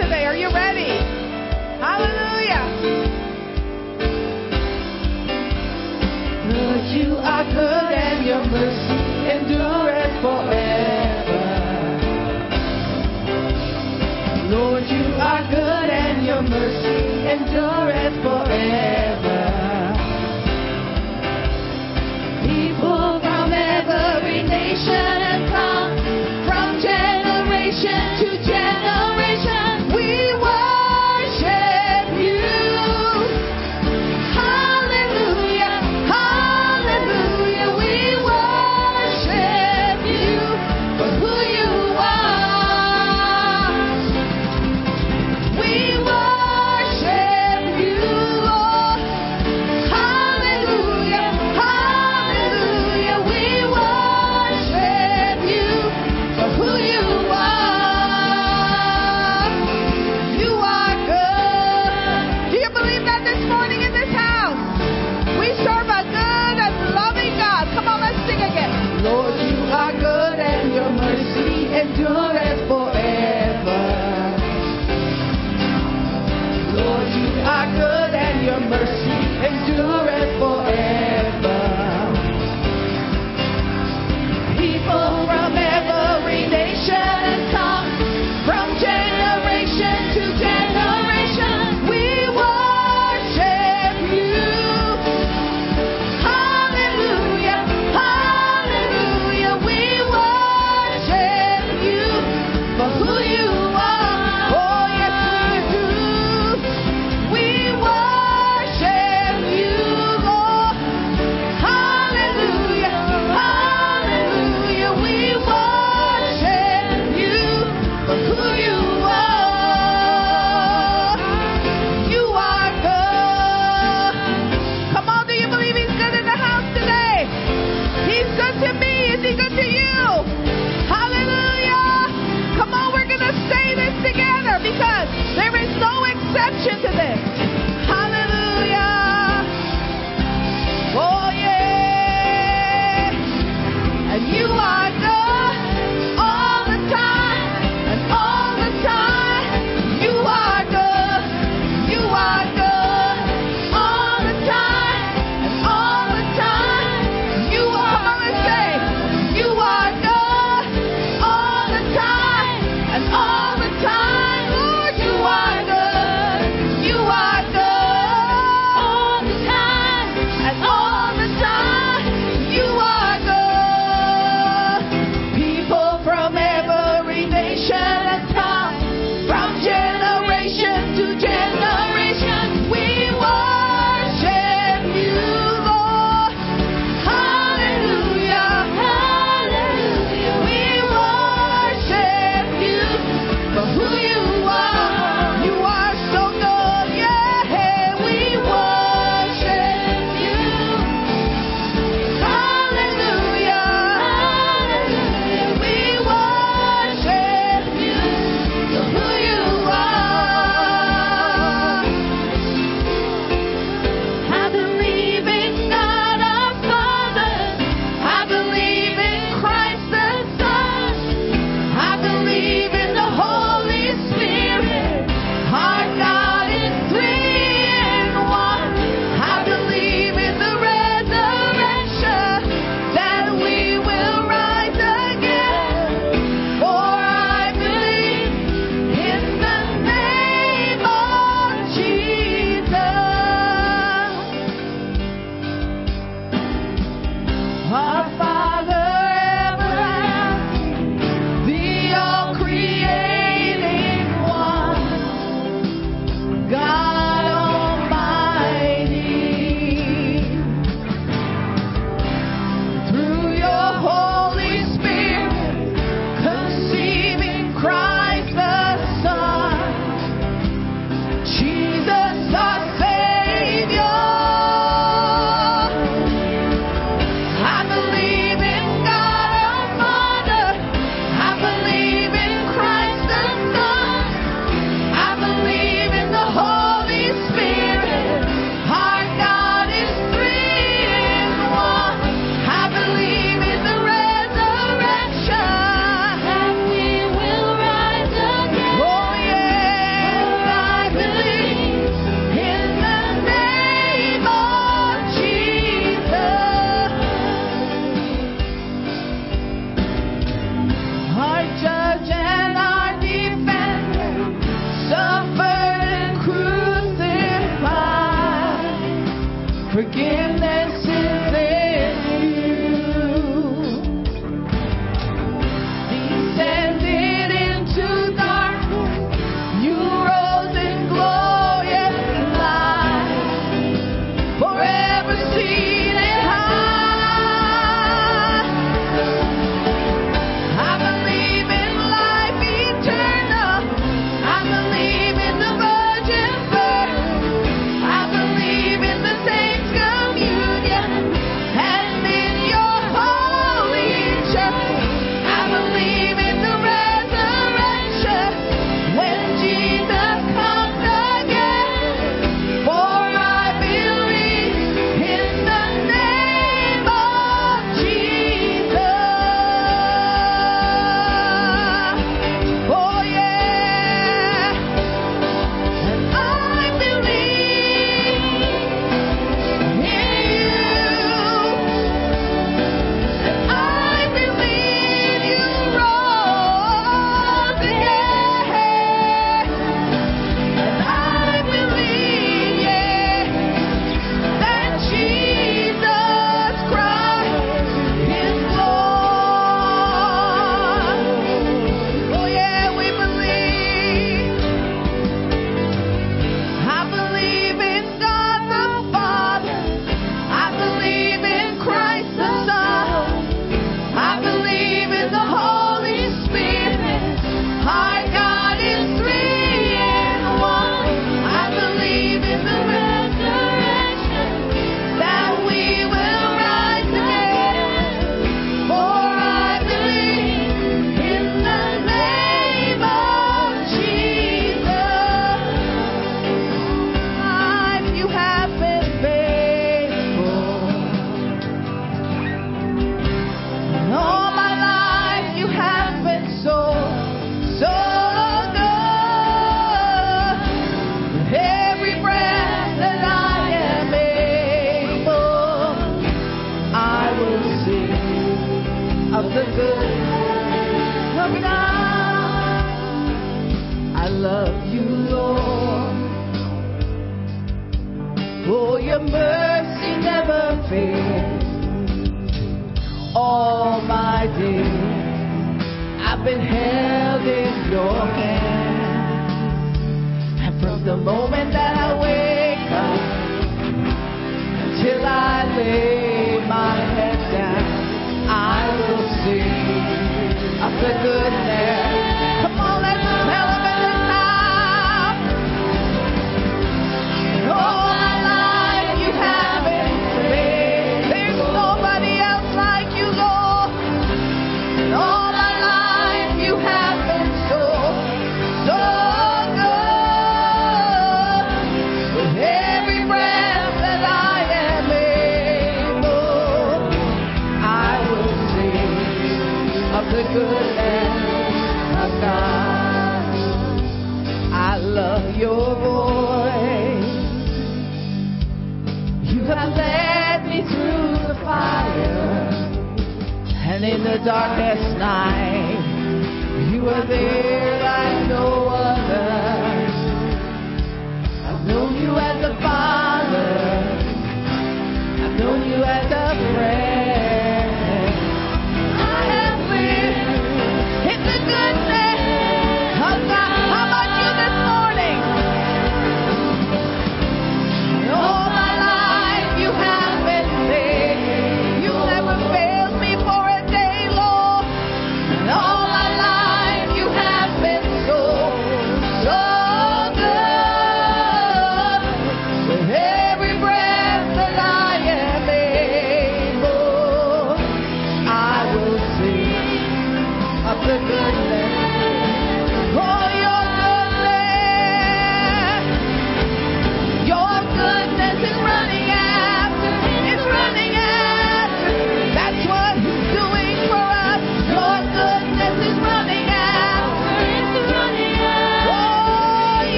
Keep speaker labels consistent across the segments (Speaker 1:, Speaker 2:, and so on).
Speaker 1: today?
Speaker 2: Are you ready? Hallelujah.
Speaker 3: Lord, you are good and your mercy.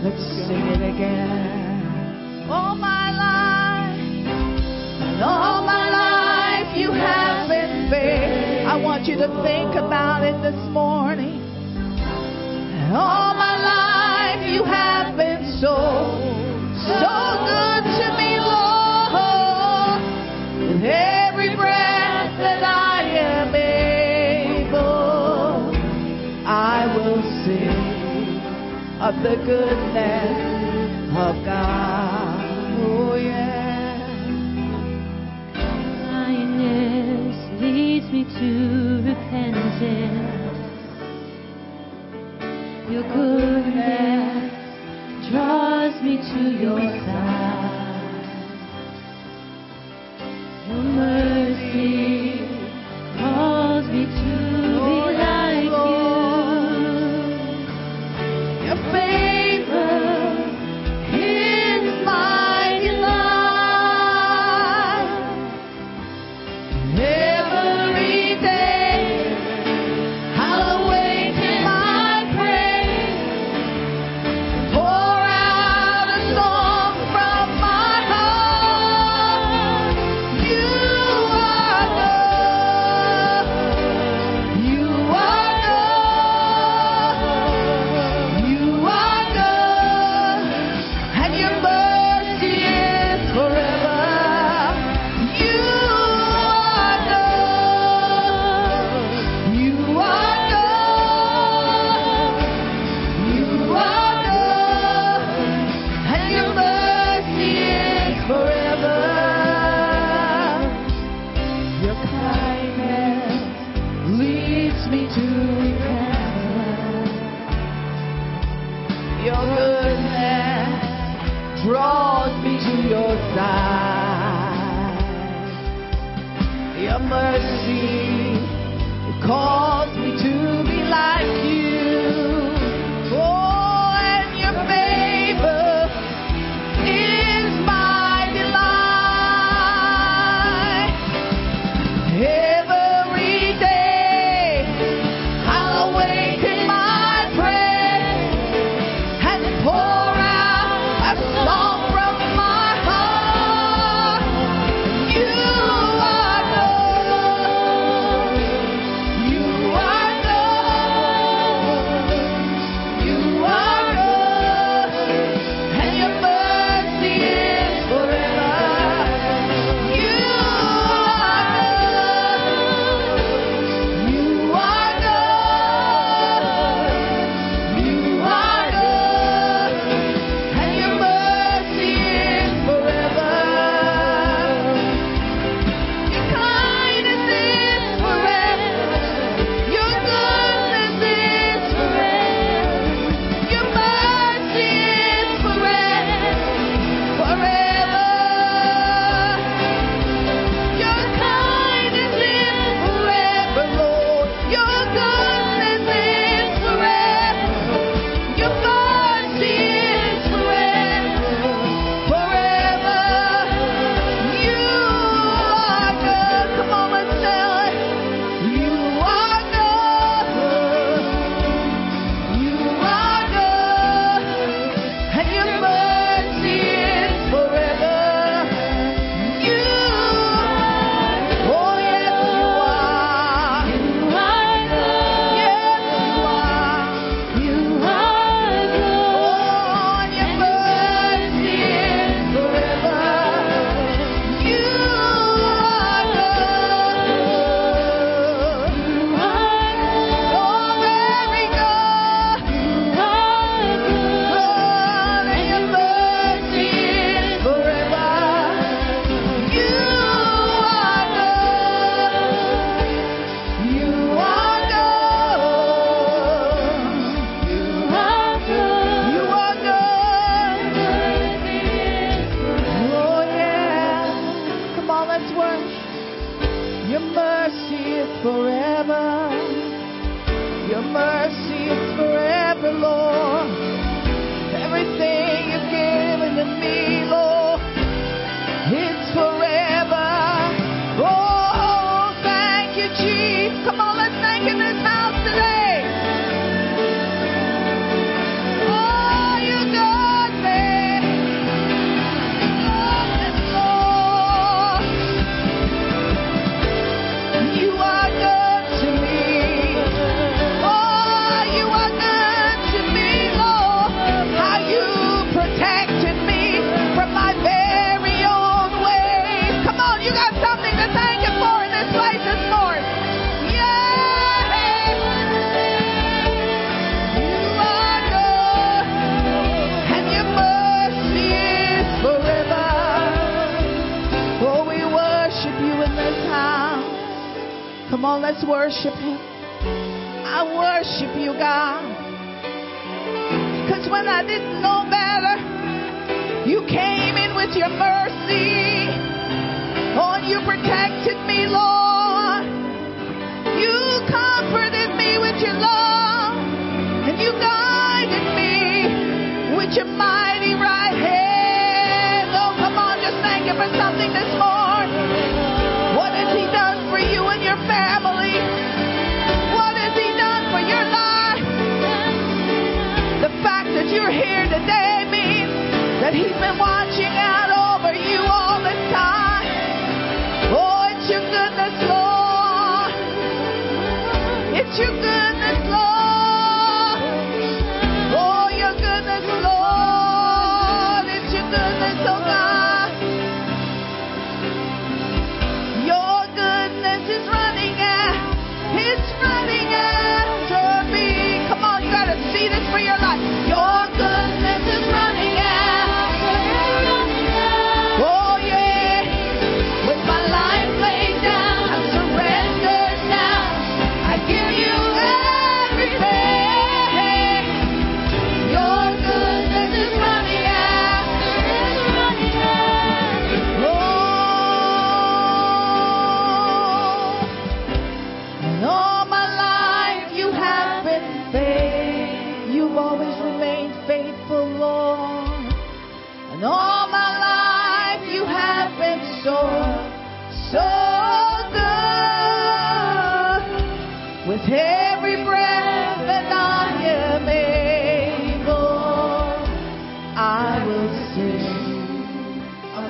Speaker 2: Let's sing
Speaker 4: it again. All my life, all my life, you have been faithful. I want you to think about it this morning. All my life, you have. the goodness of God. Oh, yeah.
Speaker 3: Kindness leads me to repentance. Your goodness draws me to your side.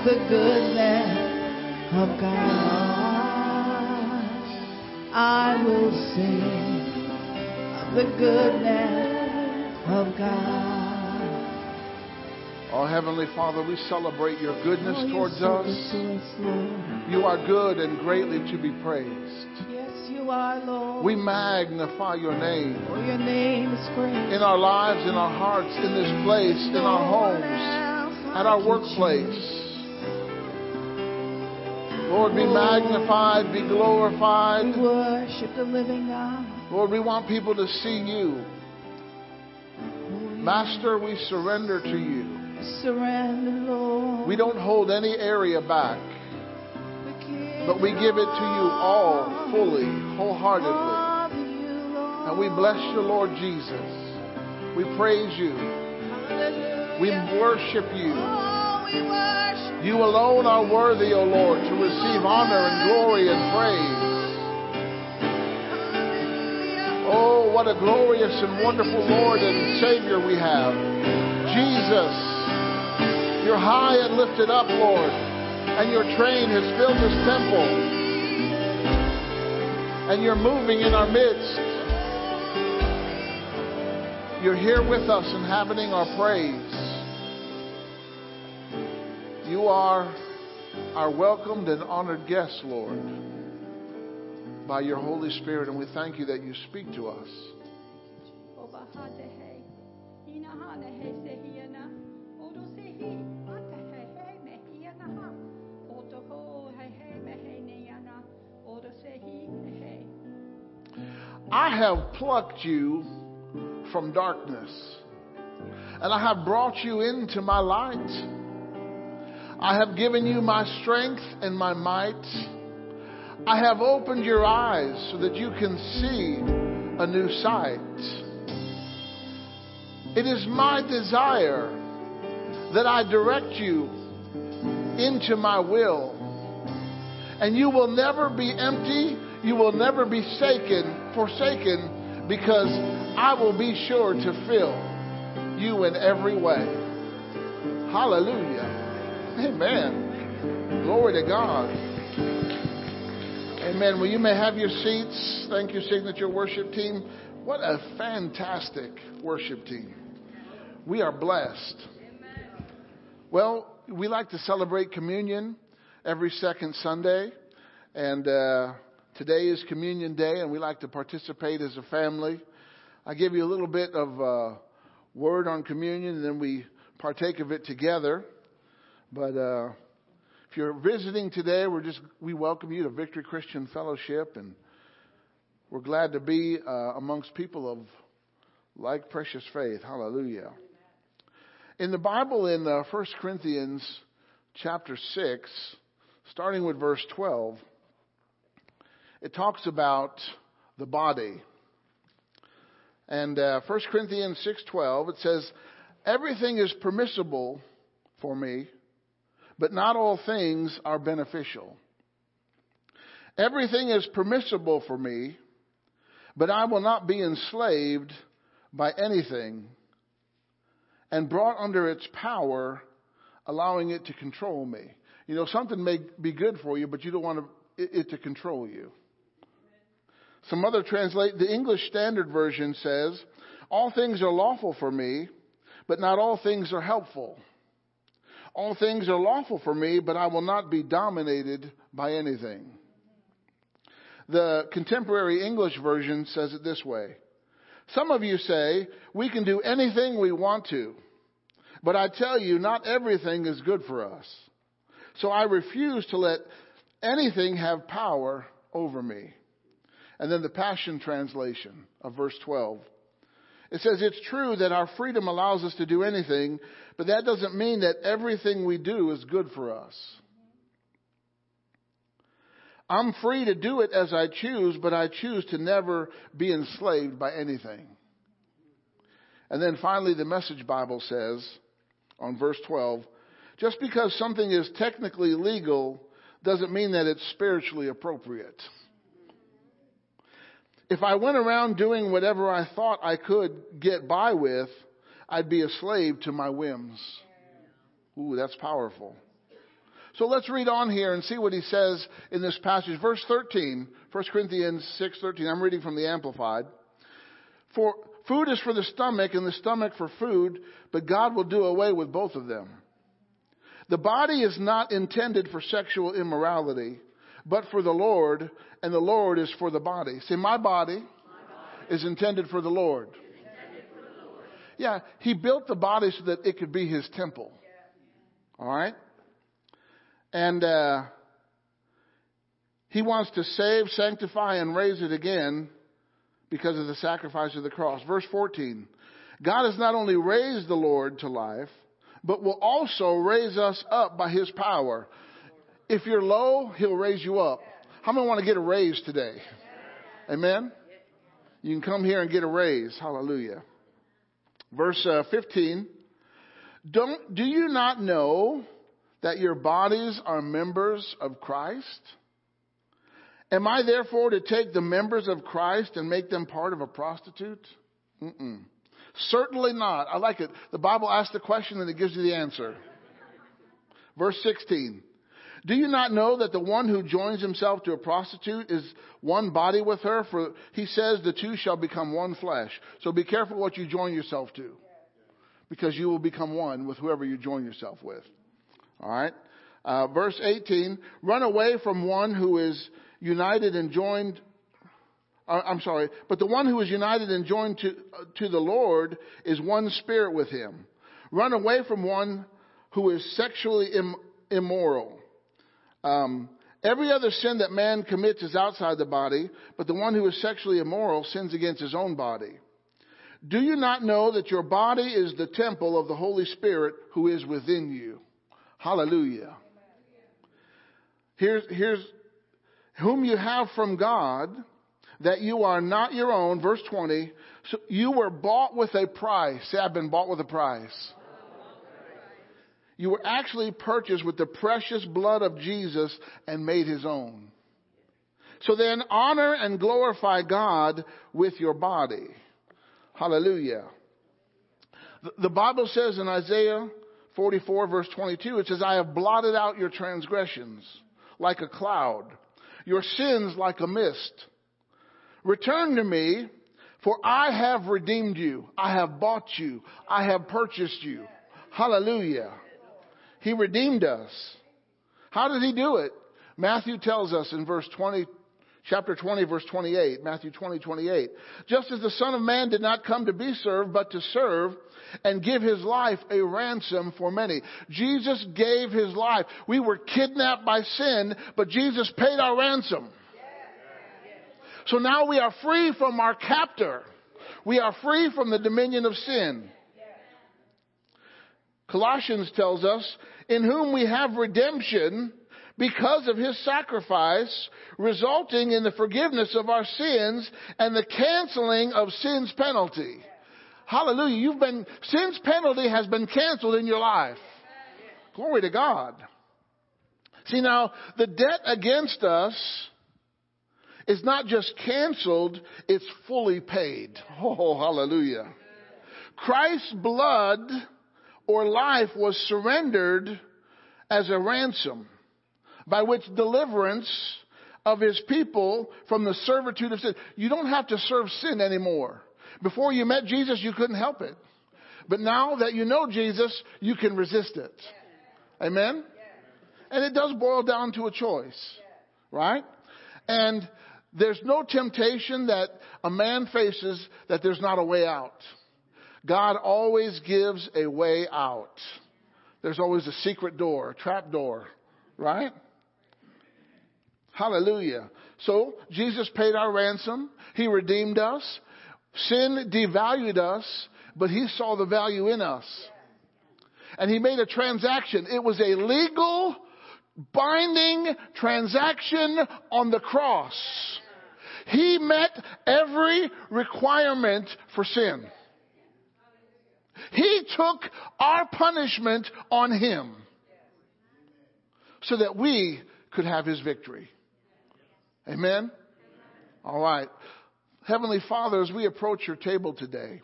Speaker 3: The goodness of God. I will sing of the goodness of God.
Speaker 5: Oh, Heavenly Father, we celebrate your goodness
Speaker 3: Oh,
Speaker 5: towards
Speaker 3: so
Speaker 5: us.
Speaker 3: to us, oh,
Speaker 5: You are good and greatly to be praised.
Speaker 3: Yes, you are, Lord.
Speaker 5: We magnify your name
Speaker 3: For your name is great.
Speaker 5: in our lives, in our hearts, in this place, in our homes, at our workplace. Lord, be magnified, be
Speaker 3: We
Speaker 5: glorified.
Speaker 3: worship the living God.
Speaker 5: Lord, we want people to see you. Master, we surrender to you.
Speaker 3: Surrender, Lord.
Speaker 5: We don't hold any area back, but we give it to you all fully, wholeheartedly. And we bless you, Lord Jesus. We praise you. We worship you.
Speaker 3: Oh,
Speaker 5: You alone are worthy, O Lord, to receive honor and glory and praise. Oh, what a glorious and wonderful Lord and Savior we have. Jesus, you're high and lifted up, Lord, and your train has filled this temple. And you're moving in our midst. You're here with us, inhabiting our praise. You are our welcomed and honored guest, Lord, by your Holy Spirit, and we thank you that you speak to us. I have plucked you from darkness, and I have brought you into my light. I have given you my strength and my might. I have opened your eyes so that you can see a new sight. It is my desire that I direct you into my will. And you will never be empty. You will never be forsaken, forsaken because I will be sure to fill you in every way. Hallelujah. Amen. Glory to God. Amen. Well, you may have your seats. Thank you, Signature Worship Team. What a fantastic worship team. We are blessed. Well, we like to celebrate communion every second Sunday. And uh, today is Communion Day, and we like to participate as a family. I give you a little bit of uh, word on communion, and then we partake of it together. But uh, if you're visiting today, we're just we welcome you to Victory Christian Fellowship, and We're glad to be uh, amongst people of like precious faith. Hallelujah. In the Bible, in uh, 1 Corinthians chapter 6, starting with verse 12, it talks about the body. And uh, 1 Corinthians 6:12 it says, "Everything is permissible for me, but not all things are beneficial. Everything is permissible for me, but I will not be enslaved by anything and brought under its power, allowing it to control me. You know, something may be good for you, but you don't want it to control you. Some other translate, the English Standard Version says, all things are lawful for me, but not all things are helpful. All things are lawful for me, but I will not be dominated by anything. The contemporary English version says it this way. Some of you say, we can do anything we want to. But I tell you, not everything is good for us. So I refuse to let anything have power over me. And then the Passion Translation of verse 12. It says, it's true that our freedom allows us to do anything, but that doesn't mean that everything we do is good for us. I'm free to do it as I choose, but I choose to never be enslaved by anything. And then finally, the Message Bible says on verse 12, just because something is technically legal doesn't mean that it's spiritually appropriate. If I went around doing whatever I thought I could get by with, I'd be a slave to my whims. Ooh, that's powerful. So let's read on here and see what he says in this passage. Verse 13, 1 Corinthians 6:13. I'm reading from the Amplified. For food is for the stomach and the stomach for food, but God will do away with both of them. The body is not intended for sexual immorality, but for the Lord, and the Lord is for the body. See, my body, my body is intended for the Lord. For the Lord. Yeah, he built the body so that it could be his temple. All right? And uh, he wants to save, sanctify, and raise it again because of the sacrifice of the cross. Verse 14 God has not only raised the Lord to life, but will also raise us up by his power. If you're low, he'll raise you up. How many want to get a raise today? Amen? You can come here and get a raise. Hallelujah. Verse uh, 15. Don't, do you not know that your bodies are members of Christ? Am I therefore to take the members of Christ and make them part of a prostitute? Mm-mm. Certainly not. I like it. The Bible asks the question and it gives you the answer. Verse 16. Do you not know that the one who joins himself to a prostitute is one body with her? For he says the two shall become one flesh. So be careful what you join yourself to. Because you will become one with whoever you join yourself with. All right. Uh, verse 18, run away from one who is united and joined. Uh, I'm sorry, but the one who is united and joined to, uh, to the Lord is one spirit with him. Run away from one who is sexually Im- immoral. Um, every other sin that man commits is outside the body, but the one who is sexually immoral sins against his own body. Do you not know that your body is the temple of the Holy Spirit who is within you? Hallelujah. Here's, here's whom you have from God, that you are not your own. Verse 20. So you were bought with a price. Say, I've been bought with a price. You were actually purchased with the precious blood of Jesus and made his own. So then honor and glorify God with your body. Hallelujah. The Bible says in Isaiah 44 verse 22, it says, I have blotted out your transgressions like a cloud, your sins like a mist. Return to me, for I have redeemed you. I have bought you. I have purchased you. Hallelujah. He redeemed us. How did he do it? Matthew tells us in verse 20, chapter 20 verse 28, Matthew 20, 28. Just as the Son of Man did not come to be served, but to serve and give his life a ransom for many. Jesus gave his life. We were kidnapped by sin, but Jesus paid our ransom. So now we are free from our captor. We are free from the dominion of sin. Colossians tells us, in whom we have redemption because of his sacrifice, resulting in the forgiveness of our sins and the canceling of sin's penalty. Hallelujah. You've been, sin's penalty has been canceled in your life. Glory to God. See now, the debt against us is not just canceled, it's fully paid. Oh, hallelujah. Christ's blood or life was surrendered as a ransom by which deliverance of his people from the servitude of sin. You don't have to serve sin anymore. Before you met Jesus, you couldn't help it. But now that you know Jesus, you can resist it. Amen? And it does boil down to a choice, right? And there's no temptation that a man faces that there's not a way out. God always gives a way out. There's always a secret door, a trap door, right? Hallelujah. So Jesus paid our ransom. He redeemed us. Sin devalued us, but he saw the value in us. And he made a transaction. It was a legal, binding transaction on the cross. He met every requirement for sin. He took our punishment on him so that we could have his victory. Amen? All right. Heavenly Father, as we approach your table today,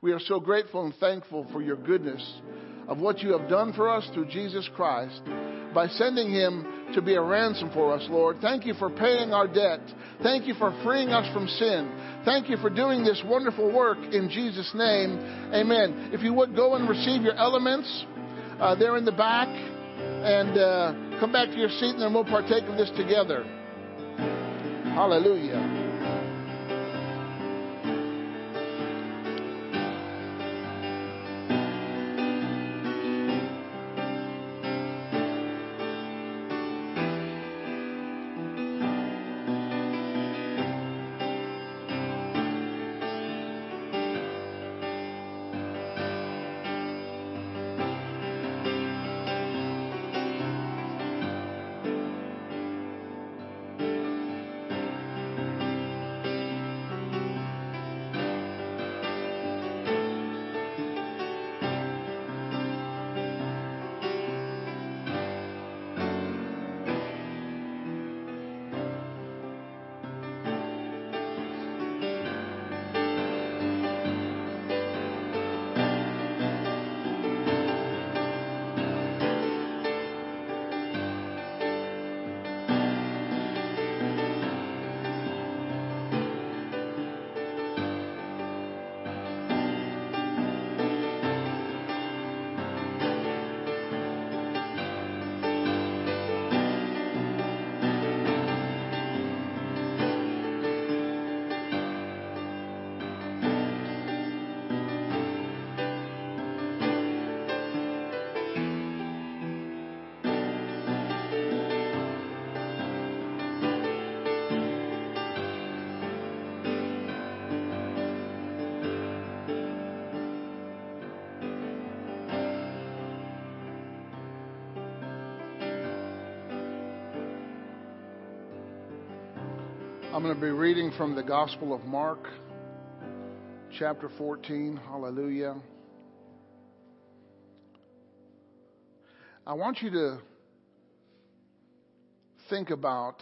Speaker 5: we are so grateful and thankful for your goodness of what you have done for us through Jesus Christ by sending him to be a ransom for us, Lord. Thank you for paying our debt. Thank you for freeing us from sin. Thank you for doing this wonderful work in Jesus' name. Amen. If you would go and receive your elements, uh, they're in the back, and uh, come back to your seat, and then we'll partake of this together. Hallelujah. I'm going to be reading from the Gospel of Mark, chapter 14. Hallelujah. I want you to think about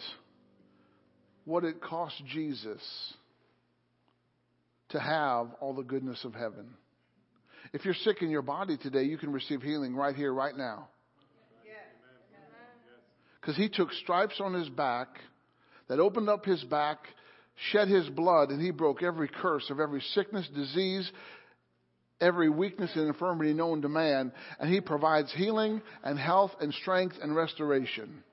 Speaker 5: what it cost Jesus to have all the goodness of heaven. If you're sick in your body today, you can receive healing right here, right now. Because he took stripes on his back that opened up his back, shed his blood, and he broke every curse of every sickness, disease, every weakness and infirmity known to man, and he provides healing and health and strength and restoration.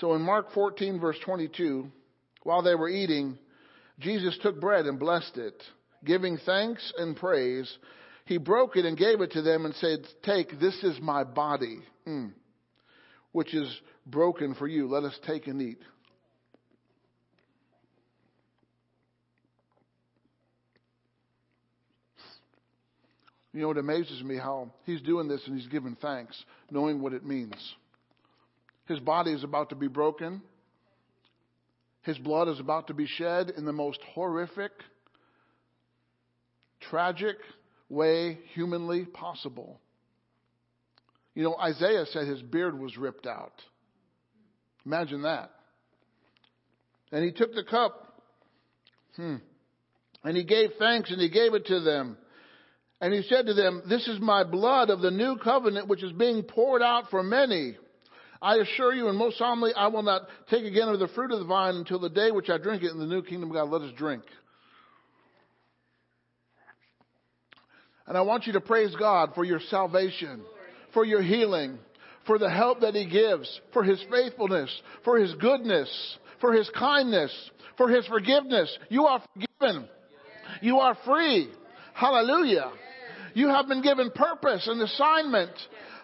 Speaker 5: So in Mark 14, verse 22, while they were eating, Jesus took bread and blessed it, giving thanks and praise. He broke it and gave it to them and said, Take, this is my body. Mm which is broken for you. Let us take and eat. You know, it amazes me how he's doing this and he's giving thanks, knowing what it means. His body is about to be broken. His blood is about to be shed in the most horrific, tragic way humanly possible. You know, Isaiah said his beard was ripped out. Imagine that. And he took the cup. Hmm. And he gave thanks and he gave it to them. And he said to them, This is my blood of the new covenant which is being poured out for many. I assure you, and most solemnly, I will not take again of the fruit of the vine until the day which I drink it in the new kingdom of God. Let us drink. And I want you to praise God for your salvation, for your healing, for the help that He gives, for His faithfulness, for His goodness, for His kindness, for His forgiveness. You are forgiven. You are free. Hallelujah. You have been given purpose and assignment.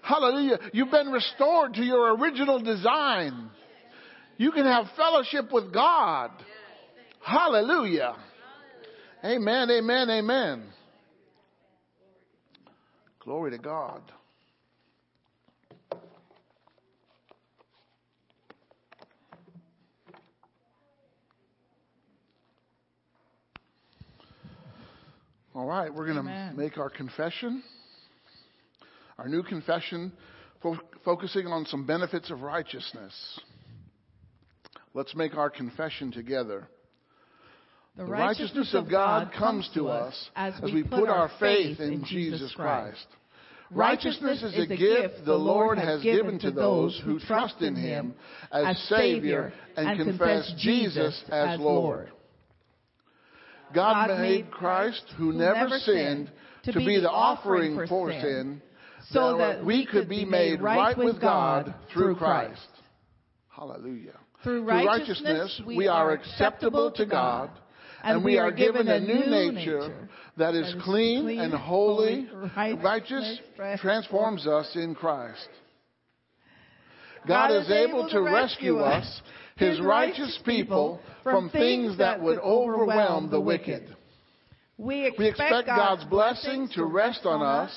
Speaker 5: Hallelujah. You've been restored to your original design. You can have fellowship with God. Hallelujah. Amen, amen, amen. Glory to God. All right, we're going to make our confession. Our new confession fo- focusing on some benefits of righteousness. Let's make our confession together.
Speaker 3: The,
Speaker 5: The righteousness of God comes to us as we put our faith in Jesus Christ. Righteousness is a gift the Lord has given to those who trust in Him as Savior and confess Jesus as Lord. God made Christ, who never sinned, to be the offering for sin, so that we could be made right with God through Christ. Hallelujah.
Speaker 3: Through righteousness, we are acceptable to God,
Speaker 5: and we are given a new nature that is clean and holy, righteous, transforms us in Christ. God is able to rescue us, His righteous people, from things that would overwhelm the wicked.
Speaker 3: We
Speaker 5: expect God's blessing to rest on us,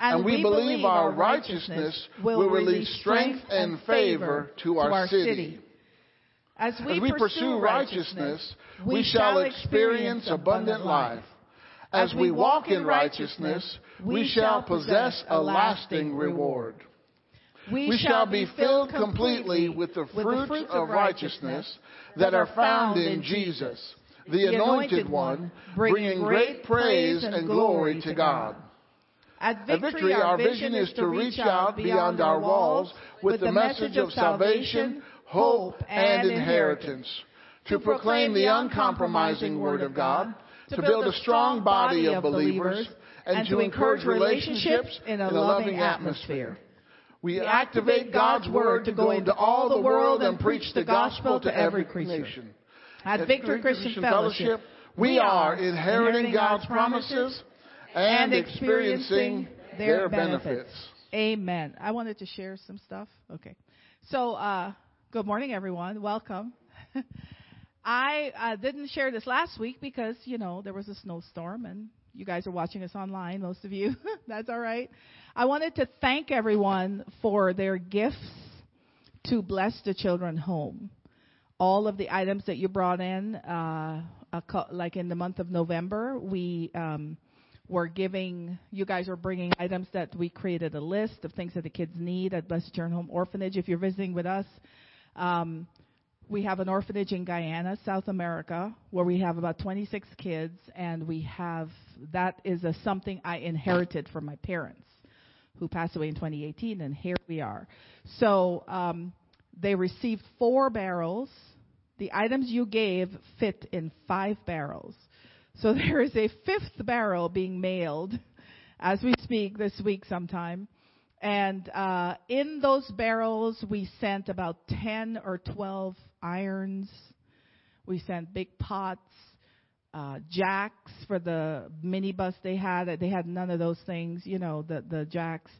Speaker 5: and we believe our righteousness will release strength and favor to our city.
Speaker 3: As we
Speaker 5: pursue righteousness, we shall experience abundant life. As we walk in righteousness, we shall possess a lasting reward. We shall be filled completely with the fruits of righteousness that are found in Jesus, the Anointed One, bringing great praise and glory to God.
Speaker 3: At
Speaker 5: At Victory, our vision is to reach out beyond our walls with the message of salvation, hope, and inheritance, to proclaim the uncompromising Word of God, to build a strong body of believers, and to encourage relationships in a loving atmosphere. We activate God's Word to go into all the world and preach the gospel to every nation.
Speaker 3: At Victory Christian Fellowship,
Speaker 5: we are inheriting God's promises and experiencing their benefits.
Speaker 3: Amen. I wanted to share some stuff. Okay. So, uh, good morning, everyone. Welcome. I uh, didn't share this last week because, you know, there was a snowstorm and you guys are watching us online, most of you. That's all right. I wanted to thank everyone for their gifts to bless the children home. All of the items that you brought in, uh, like in the month of November, we um, were giving, you guys were bringing items that we created a list of things that the kids need at Blessed Children Home Orphanage. If you're visiting with us, um, we have an orphanage in Guyana, South America, where we have about 26 kids, and we have that is a, something I inherited from my parents, who passed away in 2018, and here we are. So um, they received four barrels. The items you gave fit in five barrels. So there is a fifth barrel being mailed as we speak this week sometime. And uh, in those barrels, we sent about 10 or 12 irons. We sent big pots, uh, jacks for the minibus they had. They had none of those things, you know, the, the jacks.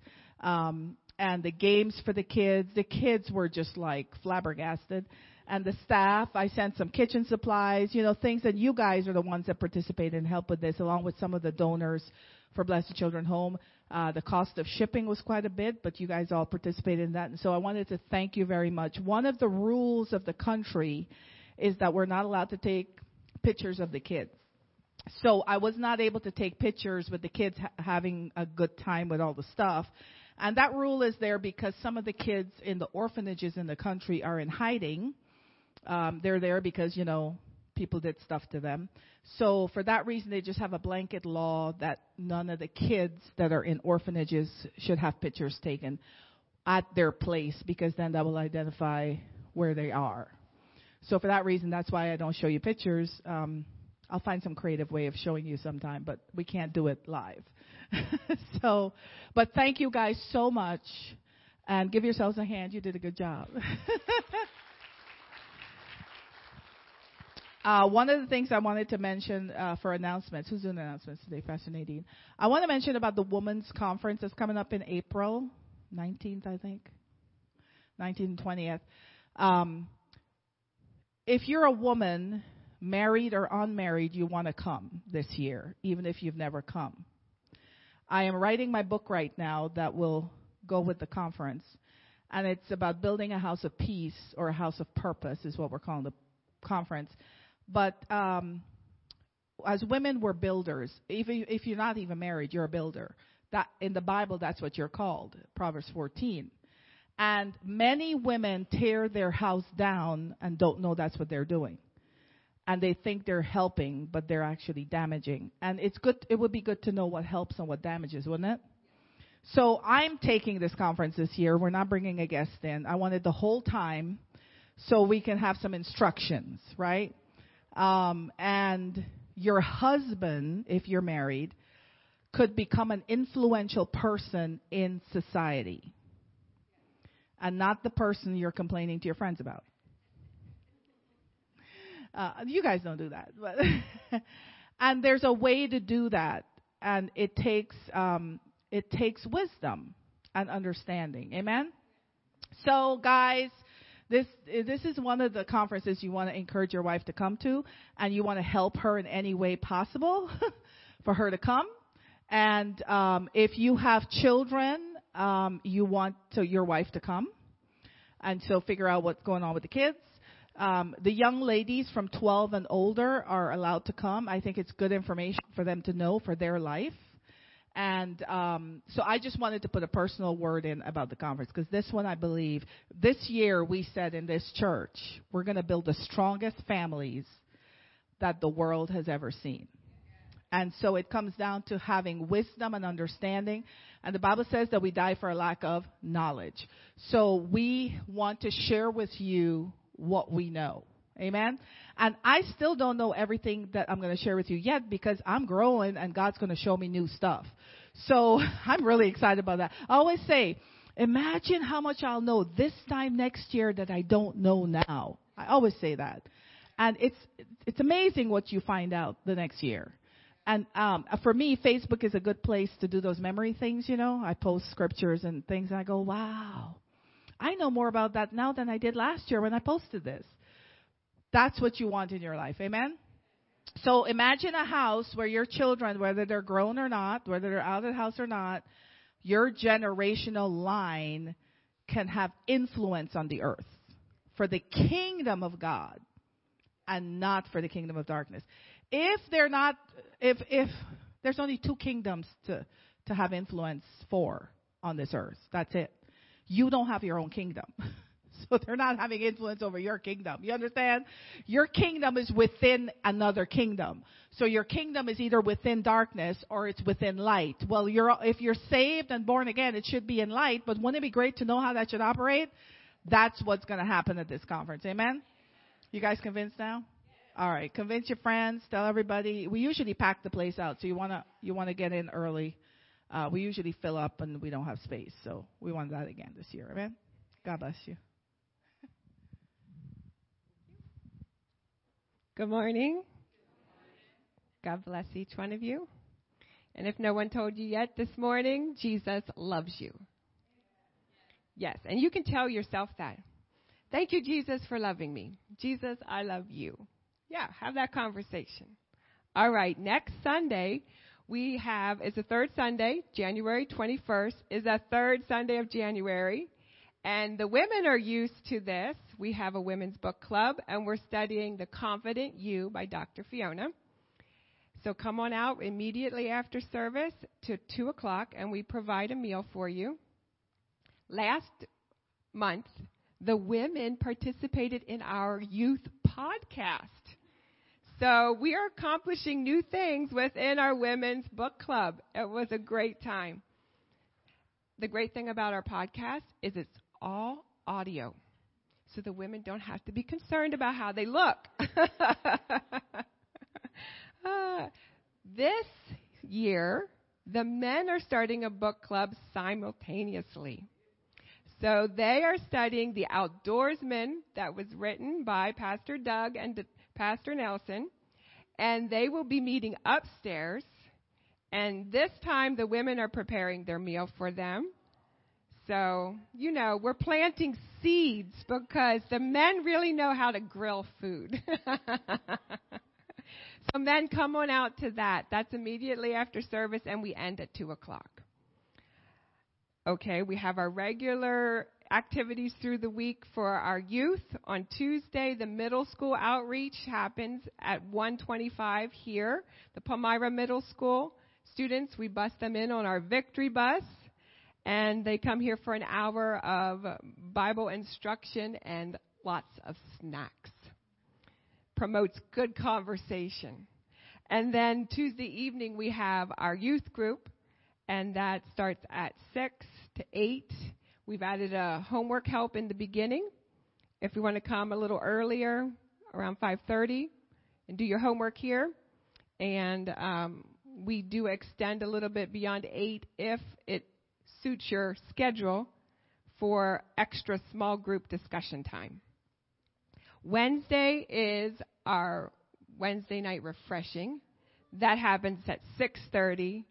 Speaker 3: Um, and the games for the kids. The kids were just like flabbergasted. And the staff, I sent some kitchen supplies, you know, things that you guys are the ones that participate and help with this, along with some of the donors for Blessed Children Home. Uh, the cost of shipping was quite a bit, but you guys all participated in that. And so I wanted to thank you very much. One of the rules of the country is that we're not allowed to take pictures of the kids. So I was not able to take pictures with the kids ha- having a good time with all the stuff. And that rule is there because some of the kids in the orphanages in the country are in hiding. Um, they're there because, you know, people did stuff to them. So for that reason, they just have a blanket law that none of the kids that are in orphanages should have pictures taken at their place because then that will identify where they are. So for that reason, that's why I don't show you pictures. Um, I'll find some creative way of showing you sometime, but we can't do it live. so, but thank you guys so much, and give yourselves a hand. You did a good job. Uh, one of the things I wanted to mention uh, for announcements, who's doing announcements today? Pastor Nadine. I want to mention about the women's conference that's coming up in April 19th, I think, 19th and 20th. Um, if you're a woman, married or unmarried, you want to come this year, even if you've never come. I am writing my book right now that will go with the conference, and it's about building a house of peace or a house of purpose, is what we're calling the conference. But um, as women, we're builders. If, if you're not even married, you're a builder. That in the Bible, that's what you're called. Proverbs 14. And many women tear their house down and don't know that's what they're doing. And they think they're helping, but they're actually damaging. And it's good, it would be good to know what helps and what damages, wouldn't it? So I'm taking this conference this year. We're not bringing a guest in. I wanted the whole time so we can have some instructions, right? Um, and your husband, if you're married, could become an influential person in society and not the person you're complaining to your friends about. Uh, you guys don't do that, but and there's a way to do that, and it takes um, it takes wisdom and understanding. Amen. So, guys, this this is one of the conferences you want to encourage your wife to come to, and you want to help her in any way possible for her to come. And um, if you have children, um, you want to, your wife to come, and so figure out what's going on with the kids. Um, the young ladies from 12 and older are allowed to come. I think it's good information for them to know for their life. And um, so I just wanted to put a personal word in about the conference because this one I believe this year we said in this church we're going to build the strongest families that the world has ever seen. And so it comes down to having wisdom and understanding. And the Bible says that we die for a lack of knowledge. So we want to share with you what we know. Amen. And I still don't know everything that I'm going to share with you yet because I'm growing and God's going to show me new stuff. So I'm really excited about that. I always say, imagine how much I'll know this time next year that I don't know now. I always say that. And it's, it's amazing what you find out the next year. And um, for me, Facebook is a good place to do those memory things, you know. I post scriptures and things, and I go, wow. I know more about that now than I did last year when I posted this. That's what you want in your life. Amen? So imagine a house where your children, whether they're grown or not, whether they're out of the house or not, your generational line can have influence on the earth for the kingdom of God and not for the kingdom of darkness. If they're not, if, if there's only two kingdoms to, to have influence for on this earth, that's it. You don't have your own kingdom. so they're not having influence over your kingdom. You understand? Your kingdom is within another kingdom. So your kingdom is either within darkness or it's within light. Well, you're, if you're saved and born again, it should be in light, but wouldn't it be great to know how that should operate? That's what's going to happen at this conference. Amen? You guys convinced now? All right. Convince your friends. Tell everybody. We usually pack the place out, so you wanna you wanna get in early. Uh, we usually fill up and we don't have space, so we want that again this year. Amen. God bless you.
Speaker 6: Good morning. God bless each one of you. And if no one told you yet this morning, Jesus loves you. Yes, and you can tell yourself that. Thank you, Jesus, for loving me. Jesus, I love you. Yeah, have that conversation. All right, next Sunday we have is the third Sunday, January 21st is the third Sunday of January. And the women are used to this. We have a women's book club and we're studying The Confident You by Dr. Fiona. So come on out immediately after service to 2 o'clock and we provide a meal for you. Last month, the women participated in our youth podcast. So we are accomplishing new things within our women's book club. It was a great time. The great thing about our podcast is it's all audio. So the women don't have to be concerned about how they look. uh, this year, the men are starting a book club simultaneously. So they are studying The Outdoorsman that was written by Pastor Doug and Pastor Nelson, and they will be meeting upstairs. And this time the women are preparing their meal for them. So, you know, we're planting seeds because the men really know how to grill food. so men, come on out to that. That's immediately after service and we end at 2 o'clock. Okay, we have our regular activities through the week for our youth. On Tuesday, the middle school outreach happens at 125 here, the Palmyra Middle School. Students, we bus them in on our victory bus and they come here for an hour of Bible instruction and lots of snacks. Promotes good conversation. And then Tuesday evening we have our youth group and that starts at 6 to 8 We've added a homework help in the beginning. If you want to come a little earlier, around 5:30, and do your homework here, and um, we do extend a little bit beyond eight if it suits your schedule for extra small group discussion time. Wednesday is our Wednesday night refreshing. That happens at 6:30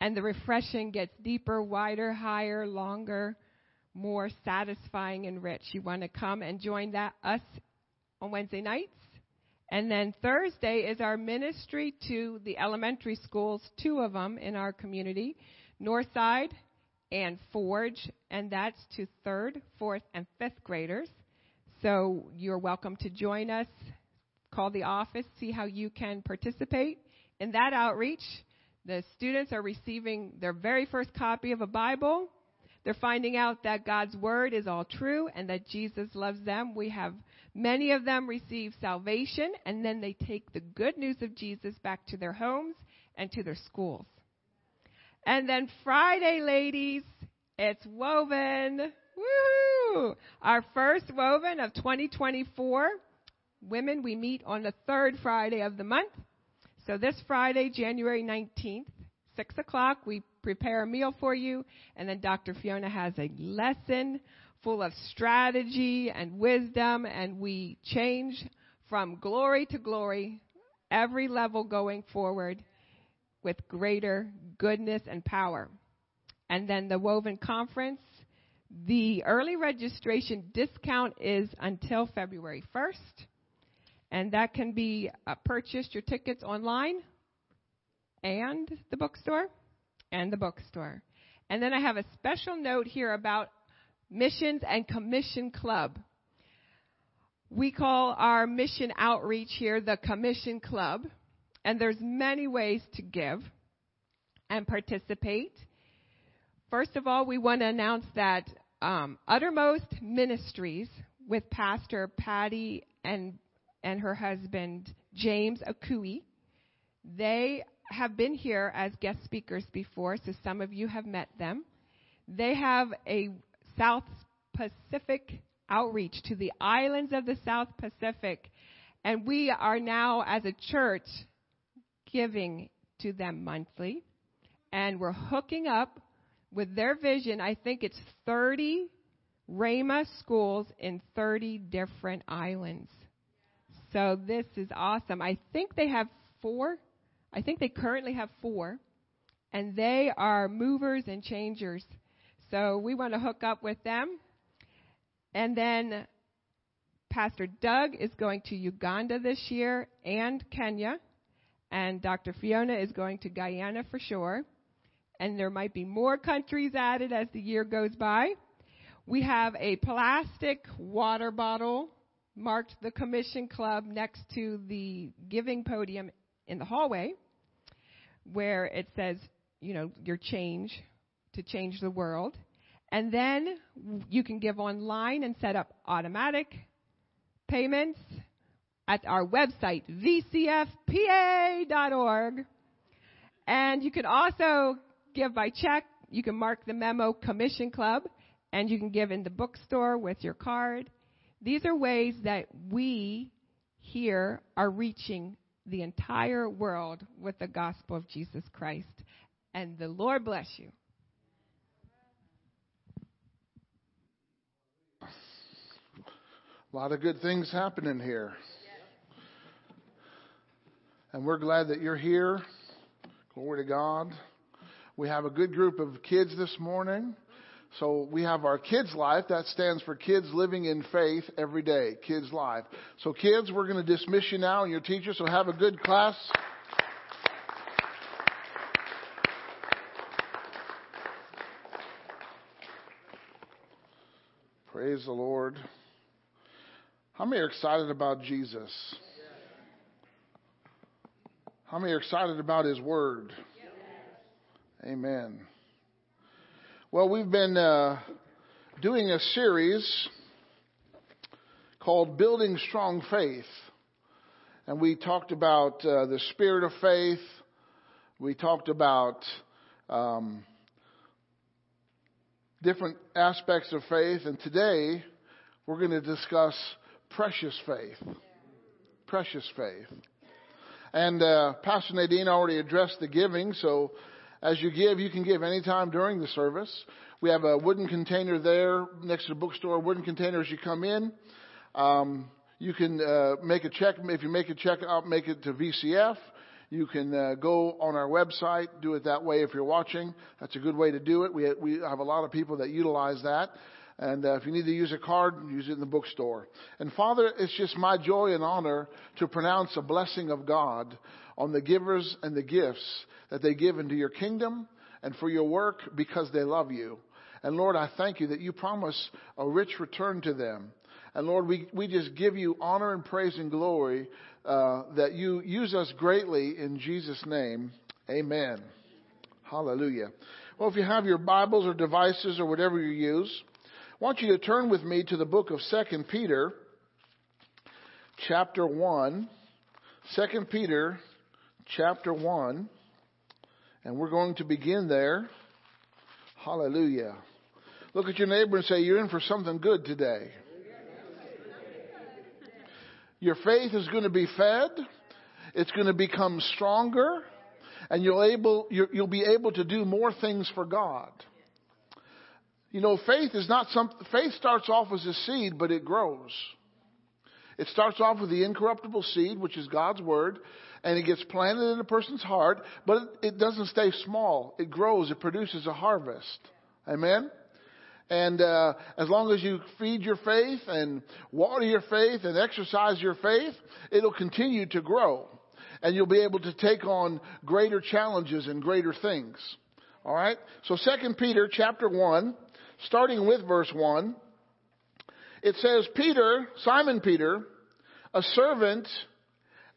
Speaker 6: and the refreshing gets deeper, wider, higher, longer more satisfying and rich. You want to come and join that us on Wednesday nights. And then Thursday is our ministry to the elementary schools, two of them in our community, Northside and Forge, and that's to third, fourth, and fifth graders. So you're welcome to join us. Call the office, see how you can participate in that outreach. The students are receiving their very first copy of a Bible they're finding out that God's word is all true and that Jesus loves them. We have many of them receive salvation and then they take the good news of Jesus back to their homes and to their schools. And then Friday, ladies, it's woven. Woohoo! Our first woven of 2024. Women, we meet on the third Friday of the month. So this Friday, January 19th, 6 o'clock, we prepare a meal for you, and then Dr. Fiona has a lesson full of strategy and wisdom, and we change from glory to glory, every level going forward with greater goodness and power. And then the Woven Conference, the early registration discount is until February 1st, and that can be uh, purchased your tickets online and the bookstore and the bookstore. And then I have a special note here about Missions and Commission Club. We call our mission outreach here the Commission Club, and there's many ways to give and participate. First of all, we want to announce that um, Uttermost Ministries with Pastor Patty and and her husband James Akui, they have been here as guest speakers before, so some of you have met them. They have a South Pacific outreach to the islands of the South Pacific, and we are now, as a church, giving to them monthly, and we're hooking up with their vision. I think it's 30 Rhema schools in 30 different islands. So this is awesome. I think they have four I think they currently have four, and they are movers and changers. So we want to hook up with them. And then Pastor Doug is going to Uganda this year and Kenya. And Dr. Fiona is going to Guyana for sure. And there might be more countries added as the year goes by. We have a plastic water bottle marked the Commission Club next to the giving podium in the hallway where it says, you know, your change to change the world. And then you can give online and set up automatic payments at our website, vcfpa.org. And you can also give by check. You can mark the memo Commission Club, and you can give in the bookstore with your card. These are ways that we here are reaching the entire world with the gospel of Jesus Christ. And the Lord bless you.
Speaker 5: A lot of good things happening here. And we're glad that you're here. Glory to God. We have a good group of kids this morning. So we have our Kids Life. That stands for Kids Living in Faith Every Day. Kids Life. So kids, we're going to dismiss you now and your teacher. So have a good class. Praise the Lord. How many are excited about Jesus? How many are excited about His Word? Amen. Well, we've been uh, doing a series called Building Strong Faith. And we talked about uh, the spirit of faith. We talked about um, different aspects of faith. And today, we're going to discuss precious faith. Precious faith. And uh, Pastor Nadine already addressed the giving, so as you give, you can give anytime during the service. We have a wooden container there next to the bookstore, wooden container as you come in. Um, you can uh, make a check. If you make a check out, make it to VCF. You can uh, go on our website, do it that way if you're watching. That's a good way to do it. We, we have a lot of people that utilize that. And uh, if you need to use a card, use it in the bookstore. And Father, it's just my joy and honor to pronounce a blessing of God on the givers and the gifts that they give into your kingdom and for your work because they love you. And Lord, I thank you that you promise a rich return to them. And Lord, we, we just give you honor and praise and glory uh, that you use us greatly in Jesus' name. Amen. Hallelujah. Well, if you have your Bibles or devices or whatever you use, I want you to turn with me to the book of 2 Peter, chapter 1. 2 Peter, chapter 1. And we're going to begin there. Hallelujah. Look at your neighbor and say, You're in for something good today. Your faith is going to be fed, it's going to become stronger, and you'll, able, you'll be able to do more things for God. You know, faith is not some, faith starts off as a seed, but it grows. It starts off with the incorruptible seed, which is God's word, and it gets planted in a person's heart, but it doesn't stay small. It grows. It produces a harvest. Amen? And uh, as long as you feed your faith and water your faith and exercise your faith, it'll continue to grow. And you'll be able to take on greater challenges and greater things. All right? So 2 Peter chapter 1 starting with verse 1, it says, Peter, Simon Peter, a servant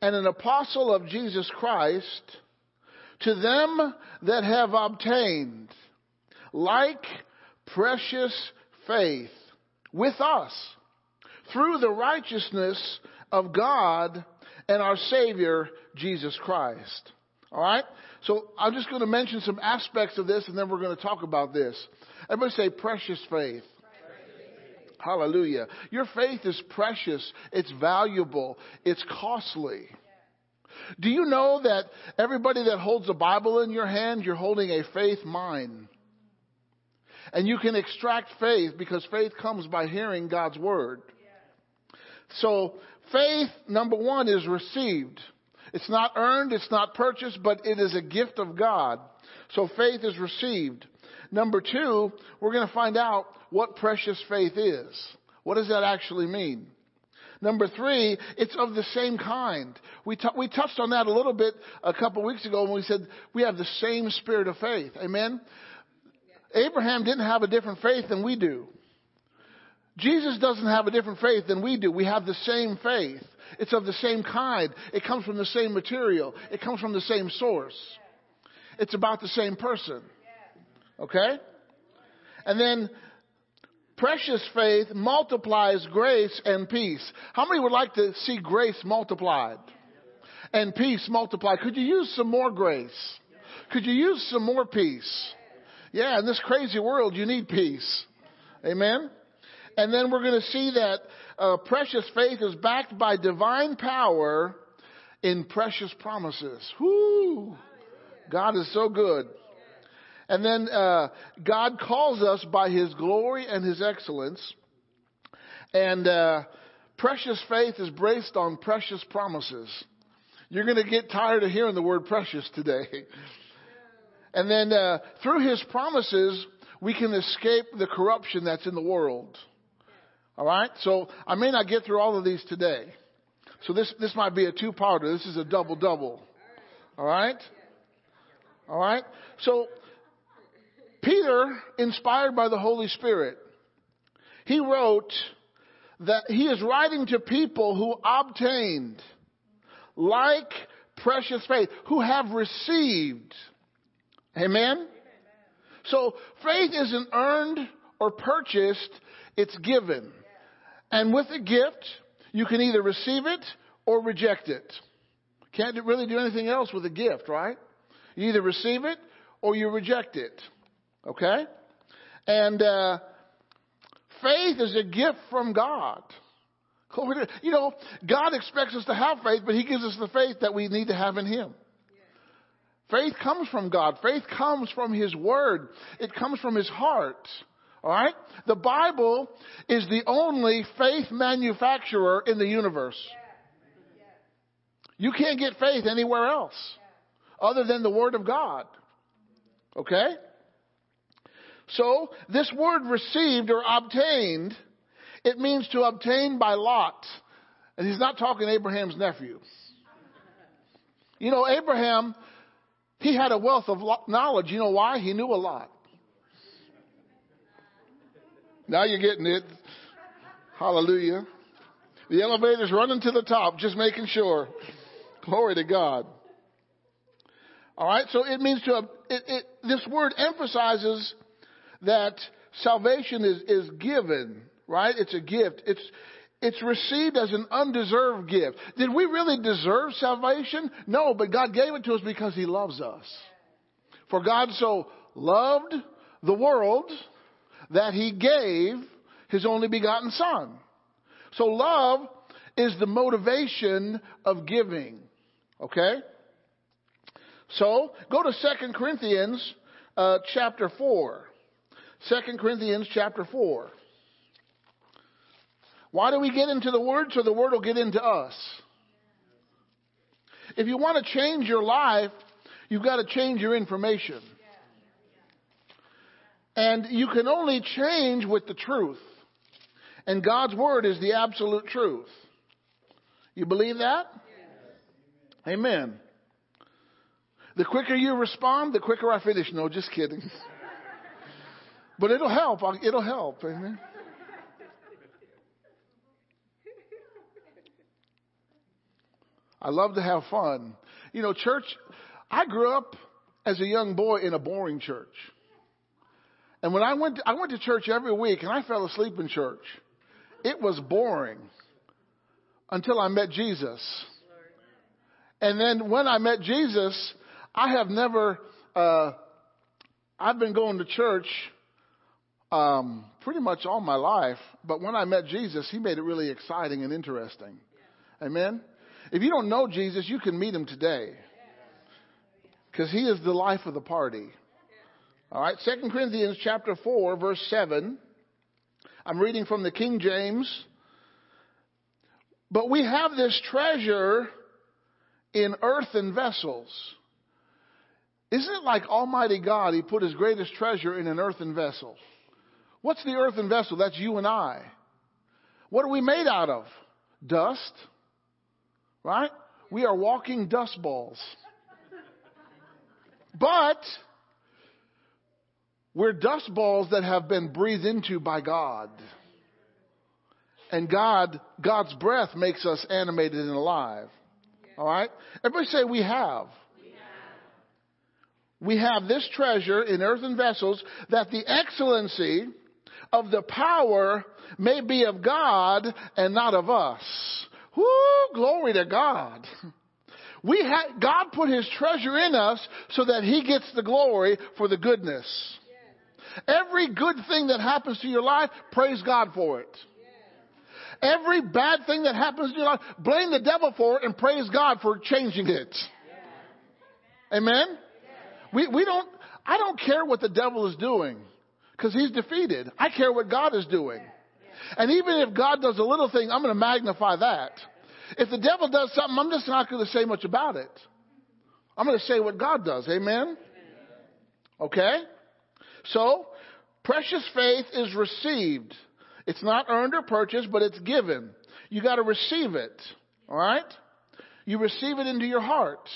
Speaker 5: and an apostle of Jesus Christ, to them that have obtained like precious faith with us through the righteousness of God and our Savior, Jesus Christ. All right? So I'm just going to mention some aspects of this and then we're going to talk about this. Everybody say precious faith. Hallelujah. Your faith is precious. It's valuable. It's costly. Do you know that everybody that holds a Bible in your hand, you're holding a faith mine? And you can extract faith because faith comes by hearing God's word. So faith, number one, is received. It's not earned, it's not purchased, but it is a gift of God. So faith is received. number two, we're going to find out what precious faith is. What does that actually mean? Number three, it's of the same kind. We, t- we touched on that a little bit a couple weeks ago when we said we have the same spirit of faith. Amen? Abraham didn't have a different faith than we do. Jesus doesn't have a different faith than we do. We have the same faith. It's of the same kind. It comes from the same material. It comes from the same source. It's about the same person. Okay? And then precious faith multiplies grace and peace. How many would like to see grace multiplied? And peace multiplied. Could you use some more grace? Could you use some more peace? Yeah, in this crazy world, you need peace. Amen? And then we're going to see that uh, precious faith is backed by divine power in precious promises. Whoo! God is so good. And then uh, God calls us by His glory and His excellence. And uh, precious faith is based on precious promises. You're going to get tired of hearing the word precious today. And then uh, through His promises, we can escape the corruption that's in the world. All right? So I may not get through all of these today. So this, this might be a two-parter. This is a double-double. All right? All right? So Peter, inspired by the Holy Spirit, he wrote that he is writing to people who obtained like precious faith, who have received. Amen? So faith isn't earned or purchased, it's given. And with a gift, you can either receive it or reject it. Can't really do anything else with a gift, right? You either receive it or you reject it. Okay? And uh, faith is a gift from God. You know, God expects us to have faith, but He gives us the faith that we need to have in Him. Faith comes from God. Faith comes from His Word. It comes from His heart. Alright? The Bible is the only faith manufacturer in the universe. You can't get faith anywhere else other than the Word of God. Okay? So, this word received or obtained, it means to obtain by lot. And he's not talking Abraham's nephew. You know, Abraham, he had a wealth of knowledge. You know why? He knew a lot. Now you're getting it. Hallelujah. The elevator's running to the top, just making sure. Glory to God. All right, so it means to, it, it, this word emphasizes that salvation is, is given, right? It's a gift. It's, it's received as an undeserved gift. Did we really deserve salvation? No, but God gave it to us because He loves us. For God so loved the world that He gave His only begotten Son. So love is the motivation of giving. Okay? So, go to 2 Corinthians uh, chapter 4. 2 Corinthians chapter 4. Why do we get into the Word? So the Word will get into us. If you want to change your life, you've got to change your information. And you can only change with the truth. And God's Word is the absolute truth. You believe that? Amen. The quicker you respond, the quicker I finish. No, just kidding. But it'll help. It'll help. Amen. I love to have fun. You know, church, I grew up as a young boy in a boring church. And when I went to, I went to church every week and I fell asleep in church. It was boring until I met Jesus. And then when I met Jesus, I have never, uh, I've been going to church um, pretty much all my life, but when I met Jesus, he made it really exciting and interesting. Amen? If you don't know Jesus, you can meet him today. Because he is the life of the party. All right, 2 Corinthians chapter 4, verse 7. I'm reading from the King James. But we have this treasure in earthen vessels Isn't it like Almighty God, He put His greatest treasure in an earthen vessel? What's the earthen vessel? That's you and I. What are we made out of? Dust. Right? We are walking dust balls. But we're dust balls that have been breathed into by God. And God, God's breath makes us animated and alive. All right? Everybody say we have. We have this treasure in earthen vessels that the excellency of the power may be of God and not of us. Whoo, glory to God. We God put his treasure in us so that he gets the glory for the goodness. Every good thing that happens to your life, praise God for it. Every bad thing that happens to your life, blame the devil for it and praise God for changing it. Amen? We, we don't, I don't care what the devil is doing because he's defeated. I care what God is doing. And even if God does a little thing, I'm going to magnify that. If the devil does something, I'm just not going to say much about it. I'm going to say what God does. Amen? Okay? So, precious faith is received. It's not earned or purchased, but it's given. You got to receive it. All right? You receive it into your heart.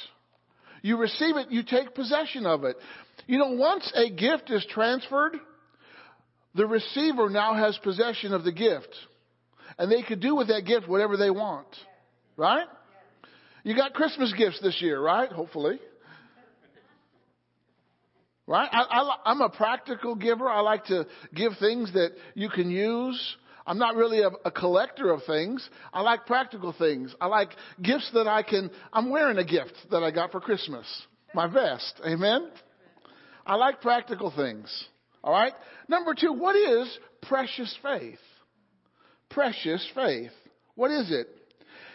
Speaker 5: You receive it, you take possession of it. You know, once a gift is transferred, the receiver now has possession of the gift. And they could do with that gift whatever they want. Right? You got Christmas gifts this year, right? Hopefully. Right? I, am a practical giver. I like to give things that you can use. I'm not really a, a, collector of things. I like practical things. I like gifts that I can. I'm wearing a gift that I got for Christmas. My vest. Amen? I like practical things. All right? Number two, what is precious faith? Precious faith. What is it?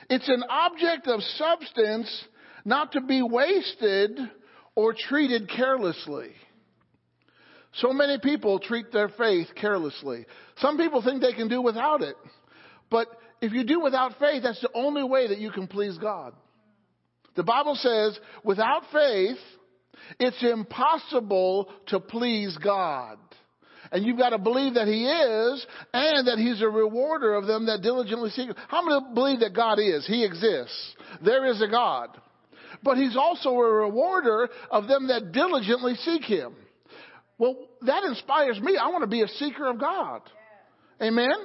Speaker 5: It's an object of substance not to be wasted or treated carelessly. So many people treat their faith carelessly. Some people think they can do without it. But if you do without faith, that's the only way that you can please God. The Bible says, without faith, it's impossible to please God. And you've got to believe that He is and that He's a rewarder of them that diligently seek Him. How many believe that God is? He exists. There is a God. But He's also a rewarder of them that diligently seek Him. Well, that inspires me. I want to be a seeker of God. Amen?